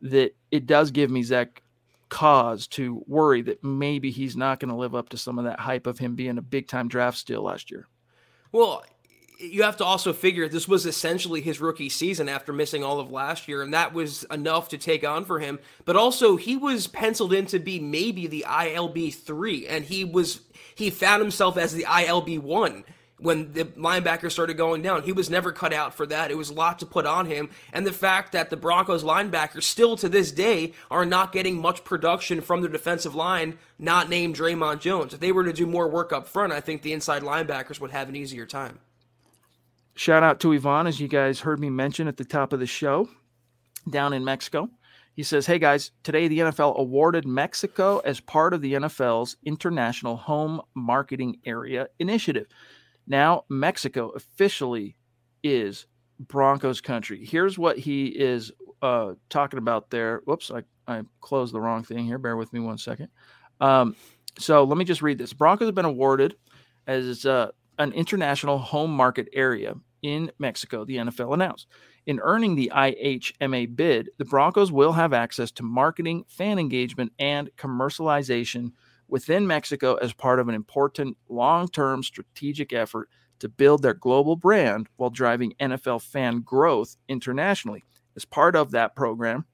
S2: that it does give me Zach cause to worry that maybe he's not going to live up to some of that hype of him being a big time draft steal last year.
S3: Well, you have to also figure this was essentially his rookie season after missing all of last year, and that was enough to take on for him. But also, he was penciled in to be maybe the ILB three, and he was he found himself as the ILB one when the linebacker started going down. He was never cut out for that. It was a lot to put on him. And the fact that the Broncos linebackers still to this day are not getting much production from the defensive line, not named Dre'Mont Jones. If they were to do more work up front, I think the inside linebackers would have an easier time.
S2: Shout out to Ivan, as you guys heard me mention at the top of the show, down in Mexico. He says, Hey guys, today the NFL awarded Mexico as part of the NFL's International Home Marketing Area Initiative. Now, Mexico officially is Broncos country. Here's what he is uh, talking about there. Whoops, I, I closed the wrong thing here. Bear with me one second. Um, so let me just read this. Broncos have been awarded as uh, an international home market area in Mexico, the NFL announced. In earning the IHMA bid, the Broncos will have access to marketing, fan engagement, and commercialization within Mexico as part of an important long term strategic effort to build their global brand while driving NFL fan growth internationally. As part of that program,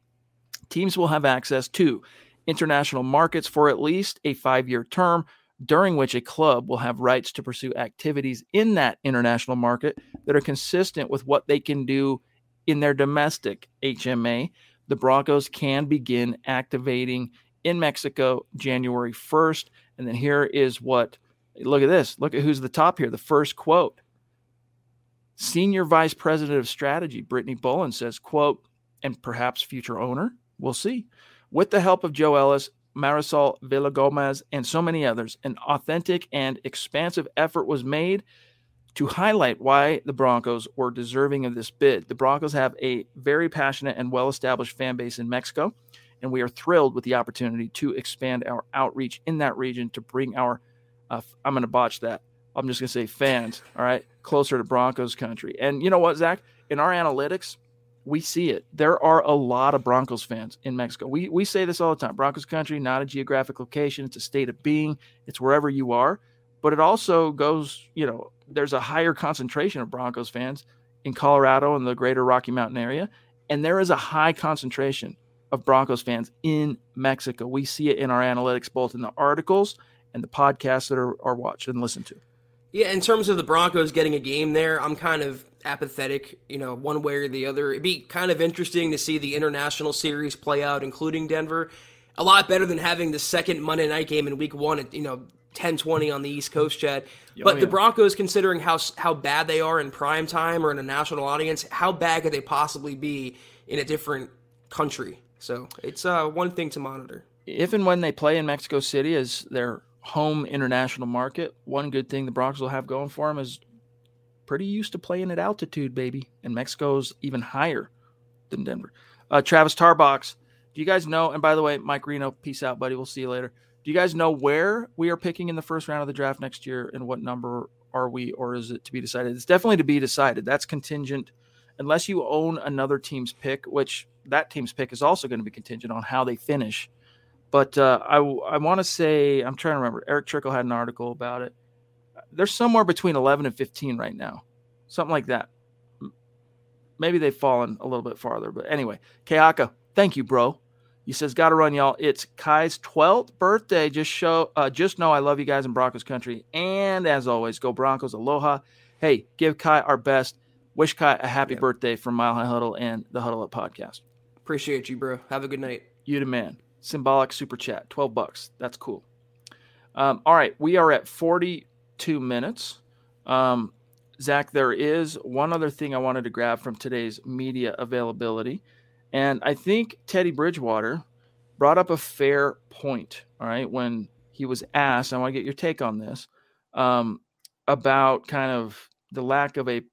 S2: teams will have access to international markets for at least a five year term, during which a club will have rights to pursue activities in that international market that are consistent with what they can do in their domestic HMA. The Broncos can begin activating in Mexico January 1st. And then here is what look at this. Look at who's the top here. The first quote. Senior Vice President of Strategy, Brittany Bowlen says, quote, and perhaps future owner, we'll see. With the help of Joe Ellis, Marisol Villagomez, and so many others, an authentic and expansive effort was made to highlight why the Broncos were deserving of this bid. The Broncos have a very passionate and well established fan base in Mexico and we are thrilled with the opportunity to expand our outreach in that region to bring our uh, I'm going to botch that. I'm just going to say fans, all right, closer to Broncos country. And you know what, Zach? In our analytics, we see it. There are a lot of Broncos fans in Mexico. We we say this all the time. Broncos country, not a geographic location, it's a state of being. It's wherever you are. But it also goes, you know, there's a higher concentration of Broncos fans in Colorado and the greater Rocky Mountain area, and there is a high concentration of Broncos fans in Mexico. We see it in our analytics, both in the articles and the podcasts that are, are watched and listened to.
S3: Yeah, in terms of the Broncos getting a game there, I'm kind of apathetic, you know, one way or the other. It'd be kind of interesting to see the international series play out, including Denver. A lot better than having the second Monday night game in week one at, you know, 10-20 on the East Coast, Chad. Oh, but yeah. the Broncos, considering how how bad they are in prime time or in a national audience, how bad could they possibly be in a different country. So it's uh, one thing to monitor.
S2: If and when they play in Mexico City as their home international market, one good thing the Broncos will have going for them is pretty used to playing at altitude, baby. And Mexico's even higher than Denver. Uh, Travis Tarbox, do you guys know? And by the way, Mike Reno, peace out, buddy. We'll see you later. Do you guys know where we are picking in the first round of the draft next year and what number are we, or is it to be decided? It's definitely to be decided. That's contingent, unless you own another team's pick, which that team's pick is also going to be contingent on how they finish. But uh, I, I want to say, I'm trying to remember. Erick Trickel had an article about it. They're somewhere between 11 and 15 right now, something like that. Maybe they've fallen a little bit farther, but anyway, Kayaka, thank you, bro. He says, "Got to run, y'all. It's Kai's 12th birthday. Just show, uh, just know I love you guys in Broncos country. And as always, go Broncos. Aloha. Hey, give Kai our best. Wish Kai a happy birthday from Mile High Huddle and the Huddle Up podcast.
S3: Appreciate you, bro. Have a good night.
S2: You the man. Symbolic super chat, 12 bucks. That's cool. Um, all right, we are at 42 minutes. Um, Zach, there is one other thing I wanted to grab from today's media availability. And I think Teddy Bridgewater brought up a fair point, all right, when he was asked, I want to get your take on this, um, about kind of the lack of a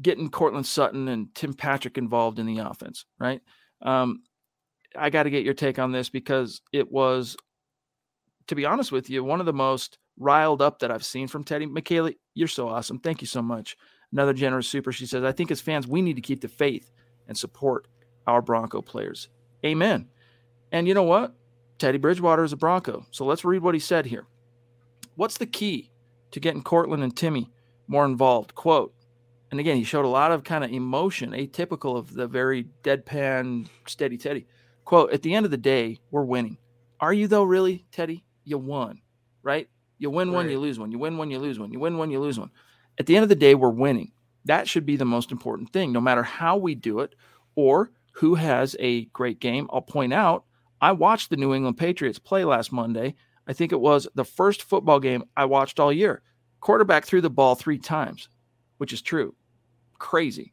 S2: getting Courtland Sutton and Tim Patrick involved in the offense, right? Um, I got to get your take on this because it was, to be honest with you, one of the most riled up that I've seen from Teddy. Michaela, you're so awesome. Thank you so much. Another generous super. She says, I think as fans, we need to keep the faith and support our Bronco players. Amen. And you know what? Teddy Bridgewater is a Bronco. So let's read what he said here. What's the key to getting Courtland and Timmy more involved? Quote, and again, he showed a lot of kind of emotion, atypical of the very deadpan, steady Teddy. Quote, at the end of the day, we're winning. Are you though, really, Teddy? You won, right? You win one, you lose one. You win one, you lose one. You win one, you lose one. At the end of the day, we're winning. That should be the most important thing, no matter how we do it or who has a great game. I'll point out, I watched the New England Patriots play last Monday. I think it was the first football game I watched all year. Quarterback threw the ball three times, which is true. Crazy.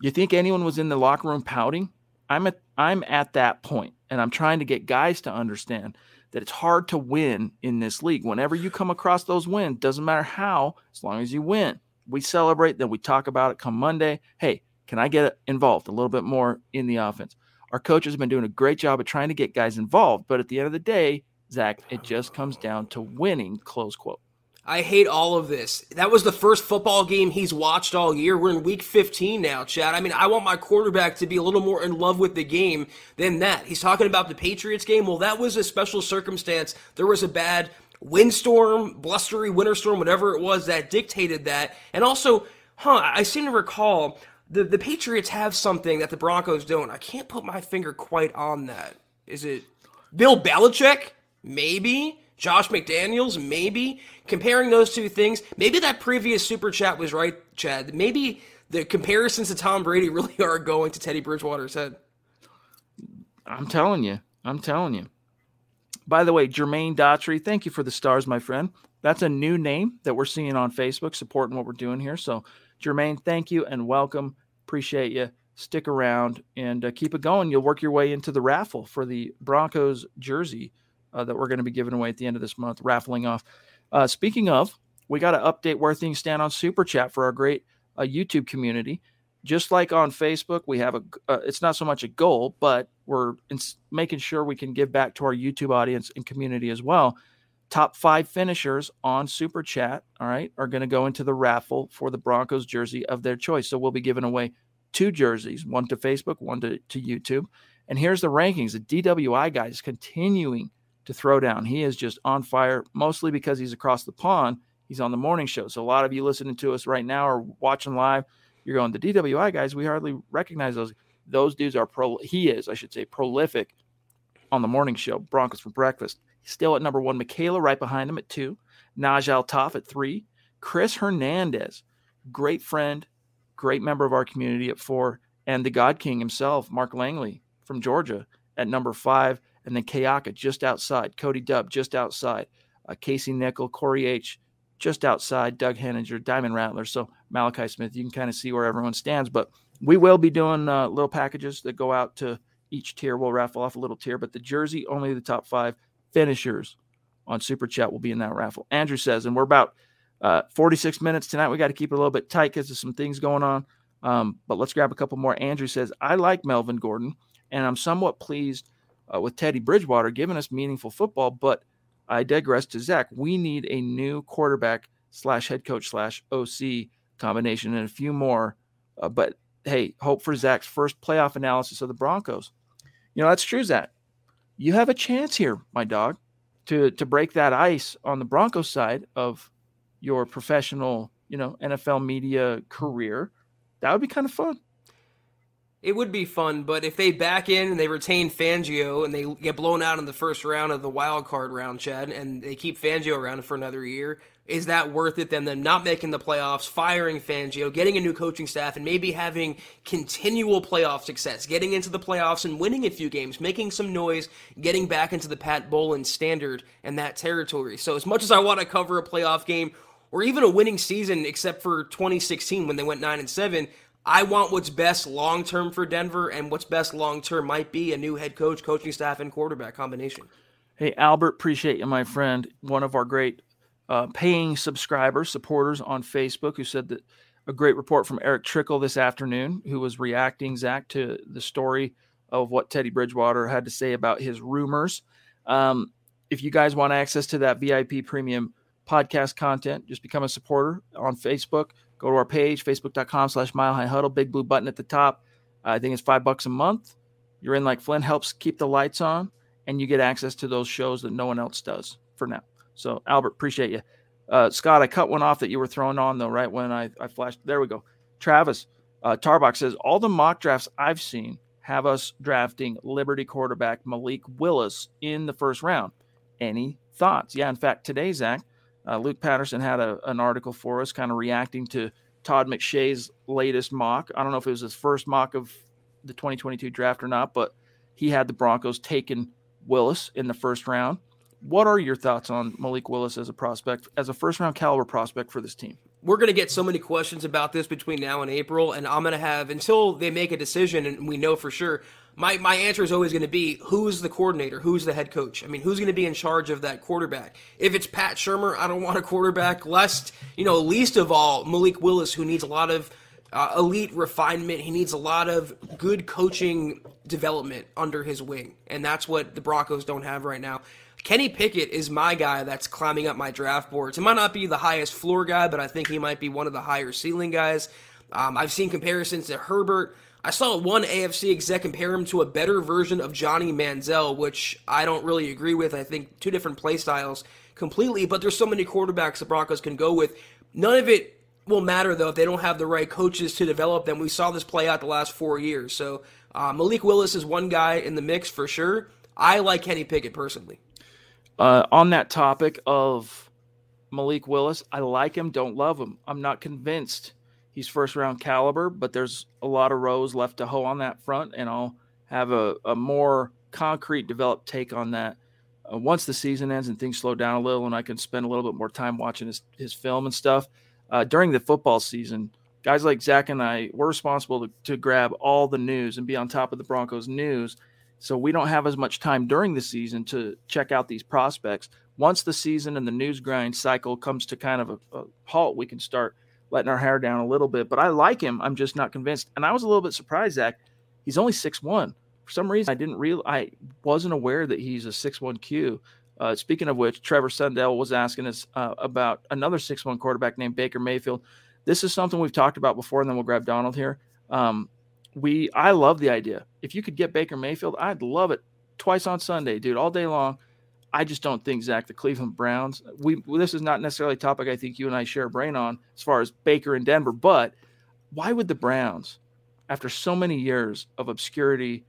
S2: You think anyone was in the locker room pouting? I'm at I'm at that point, and I'm trying to get guys to understand that it's hard to win in this league. Whenever you come across those wins, doesn't matter how, as long as you win. We celebrate, then we talk about it come Monday. Hey, can I get involved a little bit more in the offense? Our coaches have been doing a great job of trying to get guys involved, but at the end of the day, Zach, it just comes down to winning, close quote.
S3: I hate all of this. That was the first football game he's watched all year. We're in week 15 now, Chad. I mean, I want my quarterback to be a little more in love with the game than that. He's talking about the Patriots game. Well, that was a special circumstance. There was a bad windstorm, blustery winter storm, whatever it was that dictated that. And also, huh, I seem to recall the the Patriots have something that the Broncos don't. I can't put my finger quite on that. Is it Bill Belichick? Maybe. Josh McDaniels? Maybe. Comparing those two things, maybe that previous super chat was right, Chad. Maybe the comparisons to Tom Brady really are going to Teddy Bridgewater's head.
S2: I'm telling you. I'm telling you. By the way, Jermaine Daughtry, thank you for the stars, my friend. That's a new name that we're seeing on Facebook supporting what we're doing here. So Jermaine, thank you and welcome. Appreciate you. Stick around and uh, keep it going. You'll work your way into the raffle for the Broncos jersey uh, that we're going to be giving away at the end of this month, raffling off. Uh, speaking of, we got to update where things stand on Super Chat for our great uh, YouTube community. Just like on Facebook, we have a. Uh, it's not so much a goal, but we're making sure we can give back to our YouTube audience and community as well top five finishers on Super Chat, all right, are going to go into the raffle for the Broncos jersey of their choice. So we'll be giving away two jerseys, one to Facebook, one to, to YouTube. And here's the rankings. The DWI guys continuing to throw down. He is just on fire, mostly because he's across the pond. He's on the morning show. So a lot of you listening to us right now or watching live, you're going, the DWI guys, we hardly recognize those. Those dudes are pro, he is, I should say, prolific on the morning show, Broncos for Breakfast. Still at number one, Michaela right behind him at two, Naj Toff at three, Chris Hernandez, great friend, great member of our community at four, and the God King himself, Mark Langley from Georgia at number five, and then Kayaka just outside, Cody Dubb just outside, uh, Casey Nickel, Corey H just outside, Doug Henninger, Diamond Rattler. So Malachi Smith, you can kind of see where everyone stands. But we will be doing uh, little packages that go out to each tier. We'll raffle off a little tier, but the jersey, only the top five finishers on Super Chat will be in that raffle. Andrew says, and we're about uh, 46 minutes tonight. We got to keep it a little bit tight because there's some things going on. Um, but let's grab a couple more. Andrew says, I like Melvin Gordon, and I'm somewhat pleased uh, with Teddy Bridgewater giving us meaningful football. But I digress to Zach. We need a new quarterback slash head coach slash OC combination and a few more. Uh, but hey, hope for Zach's first playoff analysis of the Broncos. You know, that's true, Zach. You have a chance here, my dog, to to break that ice on the Broncos side of your professional, you know, NFL media career. That would be kind of fun.
S3: It would be fun, but if they back in and they retain Fangio and they get blown out in the first round of the wild card round, Chad, and they keep Fangio around for another year, is that worth it? Then them not making the playoffs, firing Fangio, getting a new coaching staff, and maybe having continual playoff success, getting into the playoffs and winning a few games, making some noise, getting back into the Pat Bowlen standard and that territory. So as much as I want to cover a playoff game or even a winning season, except for 2016 when they went nine and seven. I want what's best long term for Denver, and what's best long term might be a new head coach, coaching staff, and quarterback combination.
S2: Hey, Albert, appreciate you, my friend. One of our great uh, paying subscribers, supporters on Facebook, who said that a great report from Erick Trickel this afternoon, who was reacting, Zach, to the story of what Teddy Bridgewater had to say about his rumors. Um, if you guys want access to that VIP premium podcast content, just become a supporter on Facebook go to our page, facebook.com slash mile high huddle, big blue button at the top. Uh, I think it's five bucks a month. You're in like Flint helps keep the lights on, and you get access to those shows that no one else does for now. So, Albert, appreciate you. Uh, Scott, I cut one off that you were throwing on though, right when I, I flashed. There we go. Travis, uh, Tarbox says all the mock drafts I've seen have us drafting Liberty quarterback Malik Willis in the first round. Any thoughts? Yeah, in fact, today, Zach, uh, Luke Patterson had a, an article for us, kind of reacting to Todd McShay's latest mock. I don't know if it was his first mock of the 2022 draft or not, but he had the Broncos taking Willis in the first round. What are your thoughts on Malik Willis as a prospect, as a first round caliber prospect for this team?
S3: We're going to get so many questions about this between now and April, and I'm going to have until they make a decision and we know for sure my, my answer is always going to be who's the coordinator? Who's the head coach? I mean, who's going to be in charge of that quarterback? If it's Pat Shurmur, I don't want a quarterback. Lest, you know, least of all, Malik Willis, who needs a lot of uh, elite refinement. He needs a lot of good coaching development under his wing. And that's what the Broncos don't have right now. Kenny Pickett is my guy that's climbing up my draft boards. He might not be the highest floor guy, but I think he might be one of the higher ceiling guys. Um, I've seen comparisons to Herbert. I saw one AFC exec compare him to a better version of Johnny Manziel, which I don't really agree with. I think two different play styles completely, but there's so many quarterbacks the Broncos can go with. None of it will matter though if they don't have the right coaches to develop them. We saw this play out the last four years. So uh, Malik Willis is one guy in the mix for sure. I like Kenny Pickett personally.
S2: Uh, on that topic of Malik Willis, I like him, don't love him. I'm not convinced he's first round caliber, but there's a lot of rows left to hoe on that front, and I'll have a, a more concrete, developed take on that uh, once the season ends and things slow down a little, and I can spend a little bit more time watching his, his film and stuff. Uh, during the football season, guys like Zach and I, we're responsible to, to grab all the news and be on top of the Broncos news. So we don't have as much time during the season to check out these prospects. Once the season and the news grind cycle comes to kind of a, a halt, we can start – letting our hair down a little bit. But I like him. I'm just not convinced. And I was a little bit surprised, Zach. He's only six one. For some reason, I didn't real I wasn't aware that he's a six one Q. Uh, speaking of which, Trevor Sundell was asking us uh, about another six one quarterback named Baker Mayfield. This is something we've talked about before, and then we'll grab Donald here. Um, we I love the idea. If you could get Baker Mayfield, I'd love it. Twice on Sunday, dude, all day long. I just don't think Zach the Cleveland Browns. We this is not necessarily a topic I think you and I share a brain on as far as Baker and Denver, but why would the Browns, after so many years of obscurity,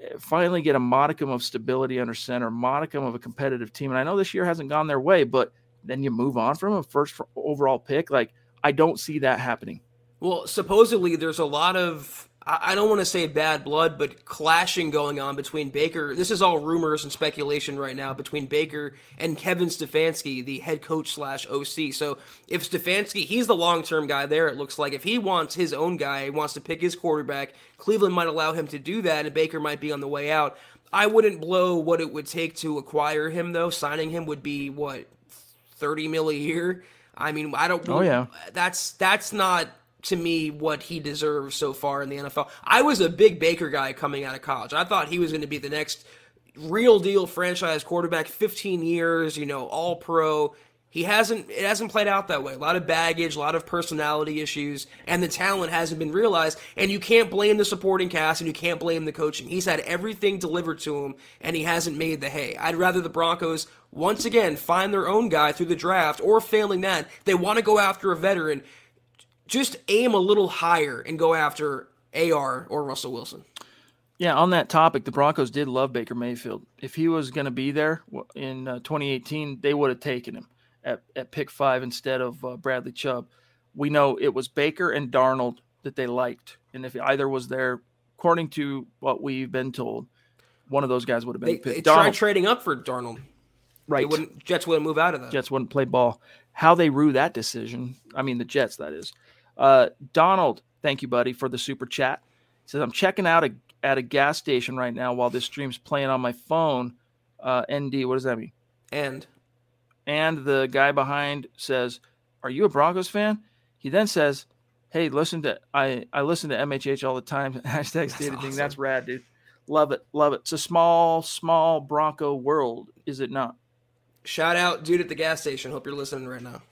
S2: eh, finally get a modicum of stability under center, modicum of a competitive team? And I know this year hasn't gone their way, but then you move on from a first overall pick. Like I don't see that happening.
S3: Well, supposedly there's a lot of I don't want to say bad blood, but clashing going on between Baker. This is all rumors and speculation right now between Baker and Kevin Stefanski, the head coach slash OC. So if Stefanski, he's the long term guy there, it looks like. If he wants his own guy, wants to pick his quarterback, Cleveland might allow him to do that, and Baker might be on the way out. I wouldn't blow what it would take to acquire him, though. Signing him would be, what, 30 mil a year? I mean, I don't.
S2: Oh, yeah.
S3: That's, that's not to me what he deserves so far in the NFL. I was a big Baker guy coming out of college. I thought he was going to be the next real deal franchise quarterback, 15 years, you know, all pro. He hasn't it hasn't played out that way. A lot of baggage, a lot of personality issues, and the talent hasn't been realized. And you can't blame the supporting cast and you can't blame the coaching. He's had everything delivered to him and he hasn't made the hay. I'd rather the Broncos once again find their own guy through the draft or failing that, they want to go after a veteran just aim a little higher and go after AR or Russell Wilson.
S2: Yeah, on that topic, the Broncos did love Baker Mayfield. If he was going to be there in uh, 2018, they would have taken him at, at pick five instead of uh, Bradley Chubb. We know it was Baker and Darnold that they liked. And if either was there, according to what we've been told, one of those guys would have been
S3: they,
S2: picked.
S3: They tried trading up for Darnold.
S2: Right.
S3: wouldn't, Jets wouldn't move out of that.
S2: Jets wouldn't play ball. How they rue that decision, I mean, the Jets, that is. Uh, Donald, thank you, buddy, for the super chat. He says, I'm checking out a, at a gas station right now while this stream's playing on my phone. Uh, ND, what does that mean?
S3: And
S2: and the guy behind says, "Are you a Broncos fan?" He then says, "Hey, listen to I I listen to MHH all the time. Hashtag stated awesome. thing. That's rad, dude. Love it, love it. It's a small small Bronco world, is it not?"
S3: Shout out, dude, at the gas station. Hope you're listening right now.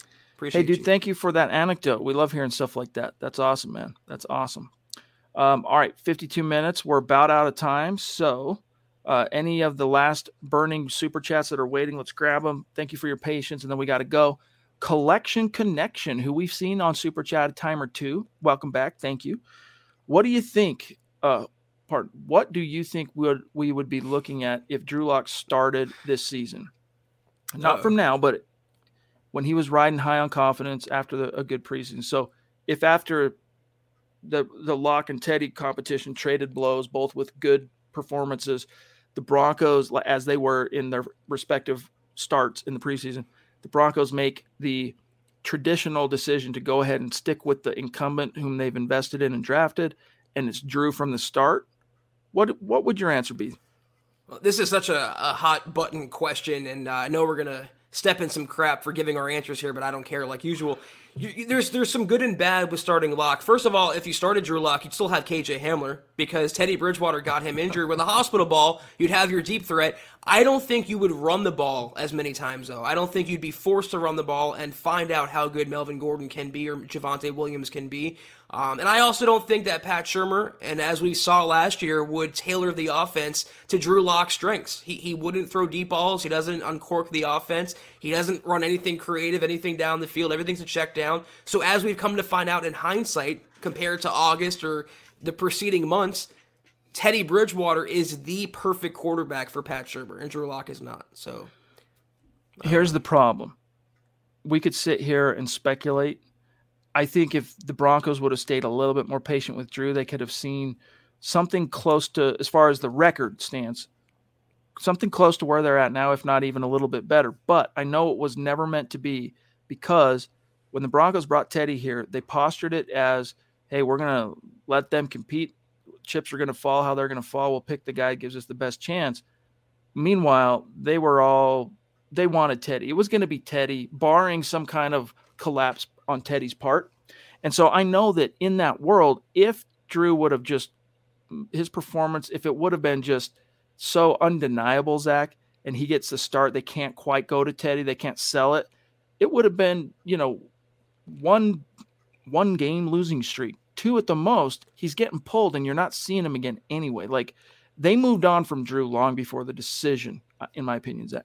S3: Appreciate
S2: hey, dude,
S3: you.
S2: thank you for that anecdote. We love hearing stuff like that. That's awesome, man. That's awesome. Um, all right, 52 minutes. We're about out of time. So, uh, any of the last burning super chats that are waiting, let's grab them. Thank you for your patience. And then we got to go. Collection Connection, who we've seen on Super Chat a time or two. Welcome back. Thank you. What do you think? Uh, part. What do you think would we would be looking at if Drew Lock started this season? Not Uh-oh. from now, but when he was riding high on confidence after the, a good preseason. So if after the the Lock and Teddy competition traded blows, both with good performances, the Broncos, as they were in their respective starts in the preseason, the Broncos make the traditional decision to go ahead and stick with the incumbent whom they've invested in and drafted, and it's Drew from the start. What what would your answer be?
S3: Well, this is such a, a hot button question, and uh, I know we're gonna step in some crap for giving our answers here, but I don't care. Like usual, there's there's some good and bad with starting Lock. First of all, if you started Drew Lock, you'd still have KJ Hamler because Teddy Bridgewater got him injured. With a hospital ball, you'd have your deep threat. I don't think you would run the ball as many times though. I don't think you'd be forced to run the ball and find out how good Melvin Gordon can be or Javonte Williams can be. Um, and I also don't think that Pat Shurmur, and as we saw last year, would tailor the offense to Drew Lock's strengths. He, he wouldn't throw deep balls. He doesn't uncork the offense. He doesn't run anything creative, anything down the field. Everything's a check down. So as we've come to find out in hindsight, compared to August or the preceding months, Teddy Bridgewater is the perfect quarterback for Pat Shurmur, and Drew is not. So
S2: here's the problem. We could sit here and speculate I think if the Broncos would have stayed a little bit more patient with Drew, they could have seen something close to, as far as the record stands, something close to where they're at now, if not even a little bit better. But I know it was never meant to be because when the Broncos brought Teddy here, they postured it as, hey, we're going to let them compete. Chips are going to fall how they're going to fall. We'll pick the guy that gives us the best chance. Meanwhile, they were all, they wanted Teddy. It was going to be Teddy, barring some kind of collapse on Teddy's part. And so I know that in that world, if Drew would have just his performance, if it would have been just so undeniable, Zach, and he gets the start, they can't quite go to Teddy, they can't sell it. It would have been, you know, one one game losing streak, two at the most. He's getting pulled, and you're not seeing him again anyway. Like they moved on from Drew long before the decision, uh, in my opinion, Zach.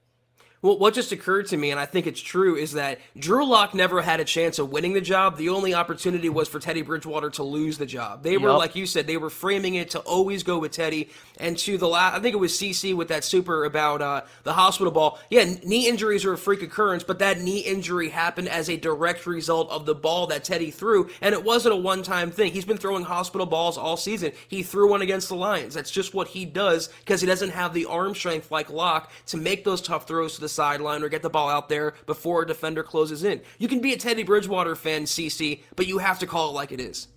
S3: Well, what just occurred to me, and I think it's true, is that Drew Lock never had a chance of winning the job. The only opportunity was for Teddy Bridgewater to lose the job. They were,
S2: Yep.
S3: like you said, they were framing it to always go with Teddy. And to the last, I think it was CC with that super about uh, the hospital ball. Yeah, knee injuries are a freak occurrence, but that knee injury happened as a direct result of the ball that Teddy threw, and it wasn't a one-time thing. He's been throwing hospital balls all season. He threw one against the Lions. That's just what he does because he doesn't have the arm strength like Lock to make those tough throws to the sideline or get the ball out there before a defender closes in. You can be a Teddy Bridgewater fan, CC, but you have to call it like it is.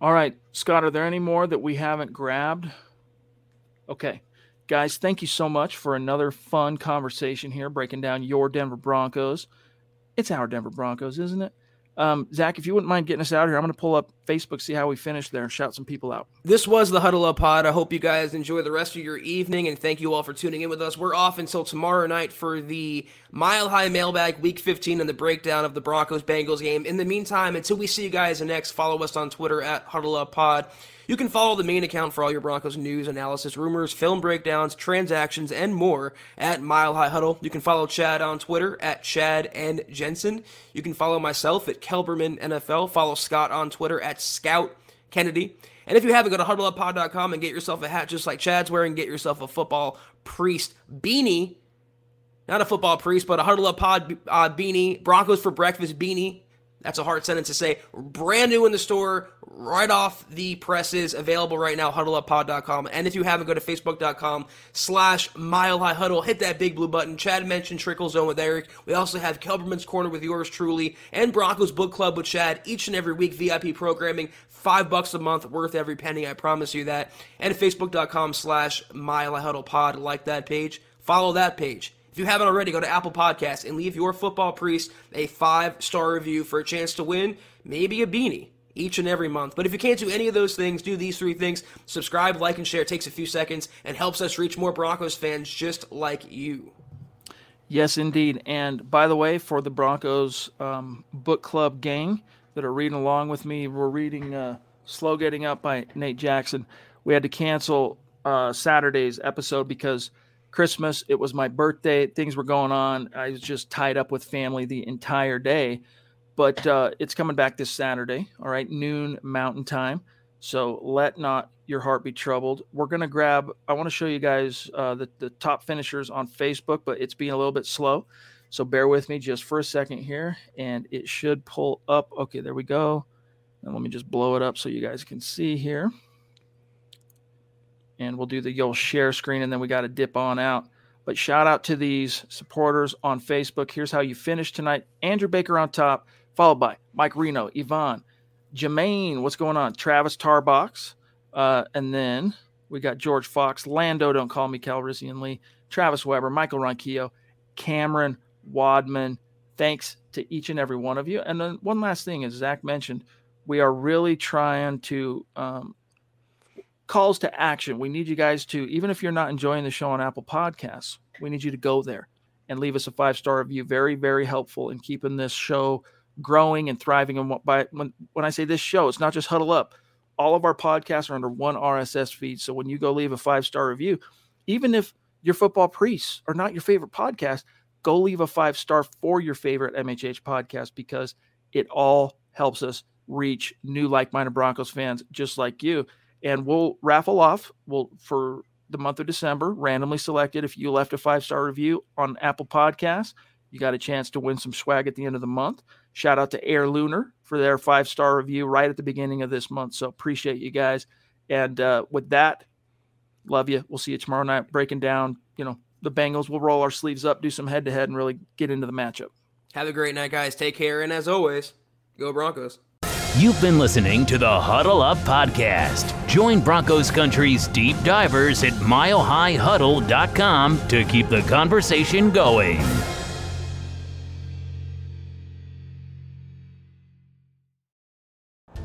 S2: All right, Scott, are there any more that we haven't grabbed? Okay. Guys, thank you so much for another fun conversation here, breaking down your Denver Broncos. It's our Denver Broncos, isn't it? Um, Zach, if you wouldn't mind getting us out here, I'm going to pull up Facebook, see how we finish there, and shout some people out.
S3: This was the Huddle Up Pod. I hope you guys enjoy the rest of your evening, and thank you all for tuning in with us. We're off until tomorrow night for the Mile High Mailbag Week 15 and the breakdown of the Broncos Bengals game. In the meantime, until we see you guys next, follow us on Twitter at Huddle Up Pod. You can follow the main account for all your Broncos news, analysis, rumors, film breakdowns, transactions, and more at Mile High Huddle. You can follow Chad on Twitter at Chad and Jensen. You can follow myself at Kelberman NFL. Follow Scott on Twitter at Scout Kennedy. And if you haven't, go to huddleuppod.com and get yourself a hat just like Chad's wearing. Get yourself a football priest beanie. Not a football priest, but a Huddle Up Pod uh, beanie. Broncos for breakfast beanie. That's a hard sentence to say. Brand new in the store, right off the presses, available right now, huddleuppod.com. And if you haven't, go to facebook.com slash mile high huddle. Hit that big blue button. Chad mentioned Trickel Zone with Erick. We also have Kelberman's Corner with yours truly and Broncos Book Club with Chad each and every week. VIP programming, five bucks a month, worth every penny. I promise you that. And facebook.com slash mile high huddle pod. Like that page. Follow that page. If you haven't already, go to Apple Podcasts and leave your football priest a five star review for a chance to win maybe a beanie each and every month. But if you can't do any of those things, do these three things subscribe, like, and share. It takes a few seconds and helps us reach more Broncos fans just like you.
S2: Yes, indeed. And by the way, for the Broncos um, book club gang that are reading along with me, we're reading uh, Slow Getting Up by Nate Jackson. We had to cancel uh, Saturday's episode because Christmas, it was my birthday, things were going on. I was just tied up with family the entire day. But uh, it's coming back this Saturday, all right, noon Mountain Time. So let not your heart be troubled. We're to grab, I want to show you guys uh, the, the top finishers on Facebook, but it's being a little bit slow. So bear with me just for a second here, and it should pull up. Okay, there we go. And let me just blow it up so you guys can see here. And we'll do the you'll share screen, and then we got to dip on out. But shout out to these supporters on Facebook. Here's how you finish tonight Andrew Baker on top, followed by Mike Reno, Yvonne, Jermaine, what's going on? Travis Tarbox. Uh, and then we got George Fox, Lando, don't call me Calrissian Lee, Travis Weber, Michael Ronquillo, Cameron Wadman. Thanks to each and every one of you. And then one last thing, as Zach mentioned, we are really trying to um, calls to action. We need you guys to, even if you're not enjoying the show on Apple Podcasts, we need you to go there and leave us a five star review. Very, very helpful in keeping this show growing and thriving. And by when when I say this show, it's not just huddle up. All of our podcasts are under one RSS feed. So when you go leave a five star review, even if your football priests are not your favorite podcast, go leave a five star for your favorite MHH podcast because it all helps us reach new like minded Broncos fans just like you. And we'll raffle off. We'll for the month of December, randomly selected. If you left a five star review on Apple Podcasts, you got a chance to win some swag at the end of the month. Shout out to Air Lunar for their five star review right at the beginning of this month. So appreciate you guys. And uh, with that, love you. We'll see you tomorrow night breaking down, you know, the Bengals. We'll roll our sleeves up, do some head to head, and really get into the matchup.
S3: Have a great night, guys. Take care. And as always, go Broncos.
S4: You've been listening to the Huddle Up Podcast. Join Broncos Country's deep divers at milehighhuddle.com to keep the conversation going.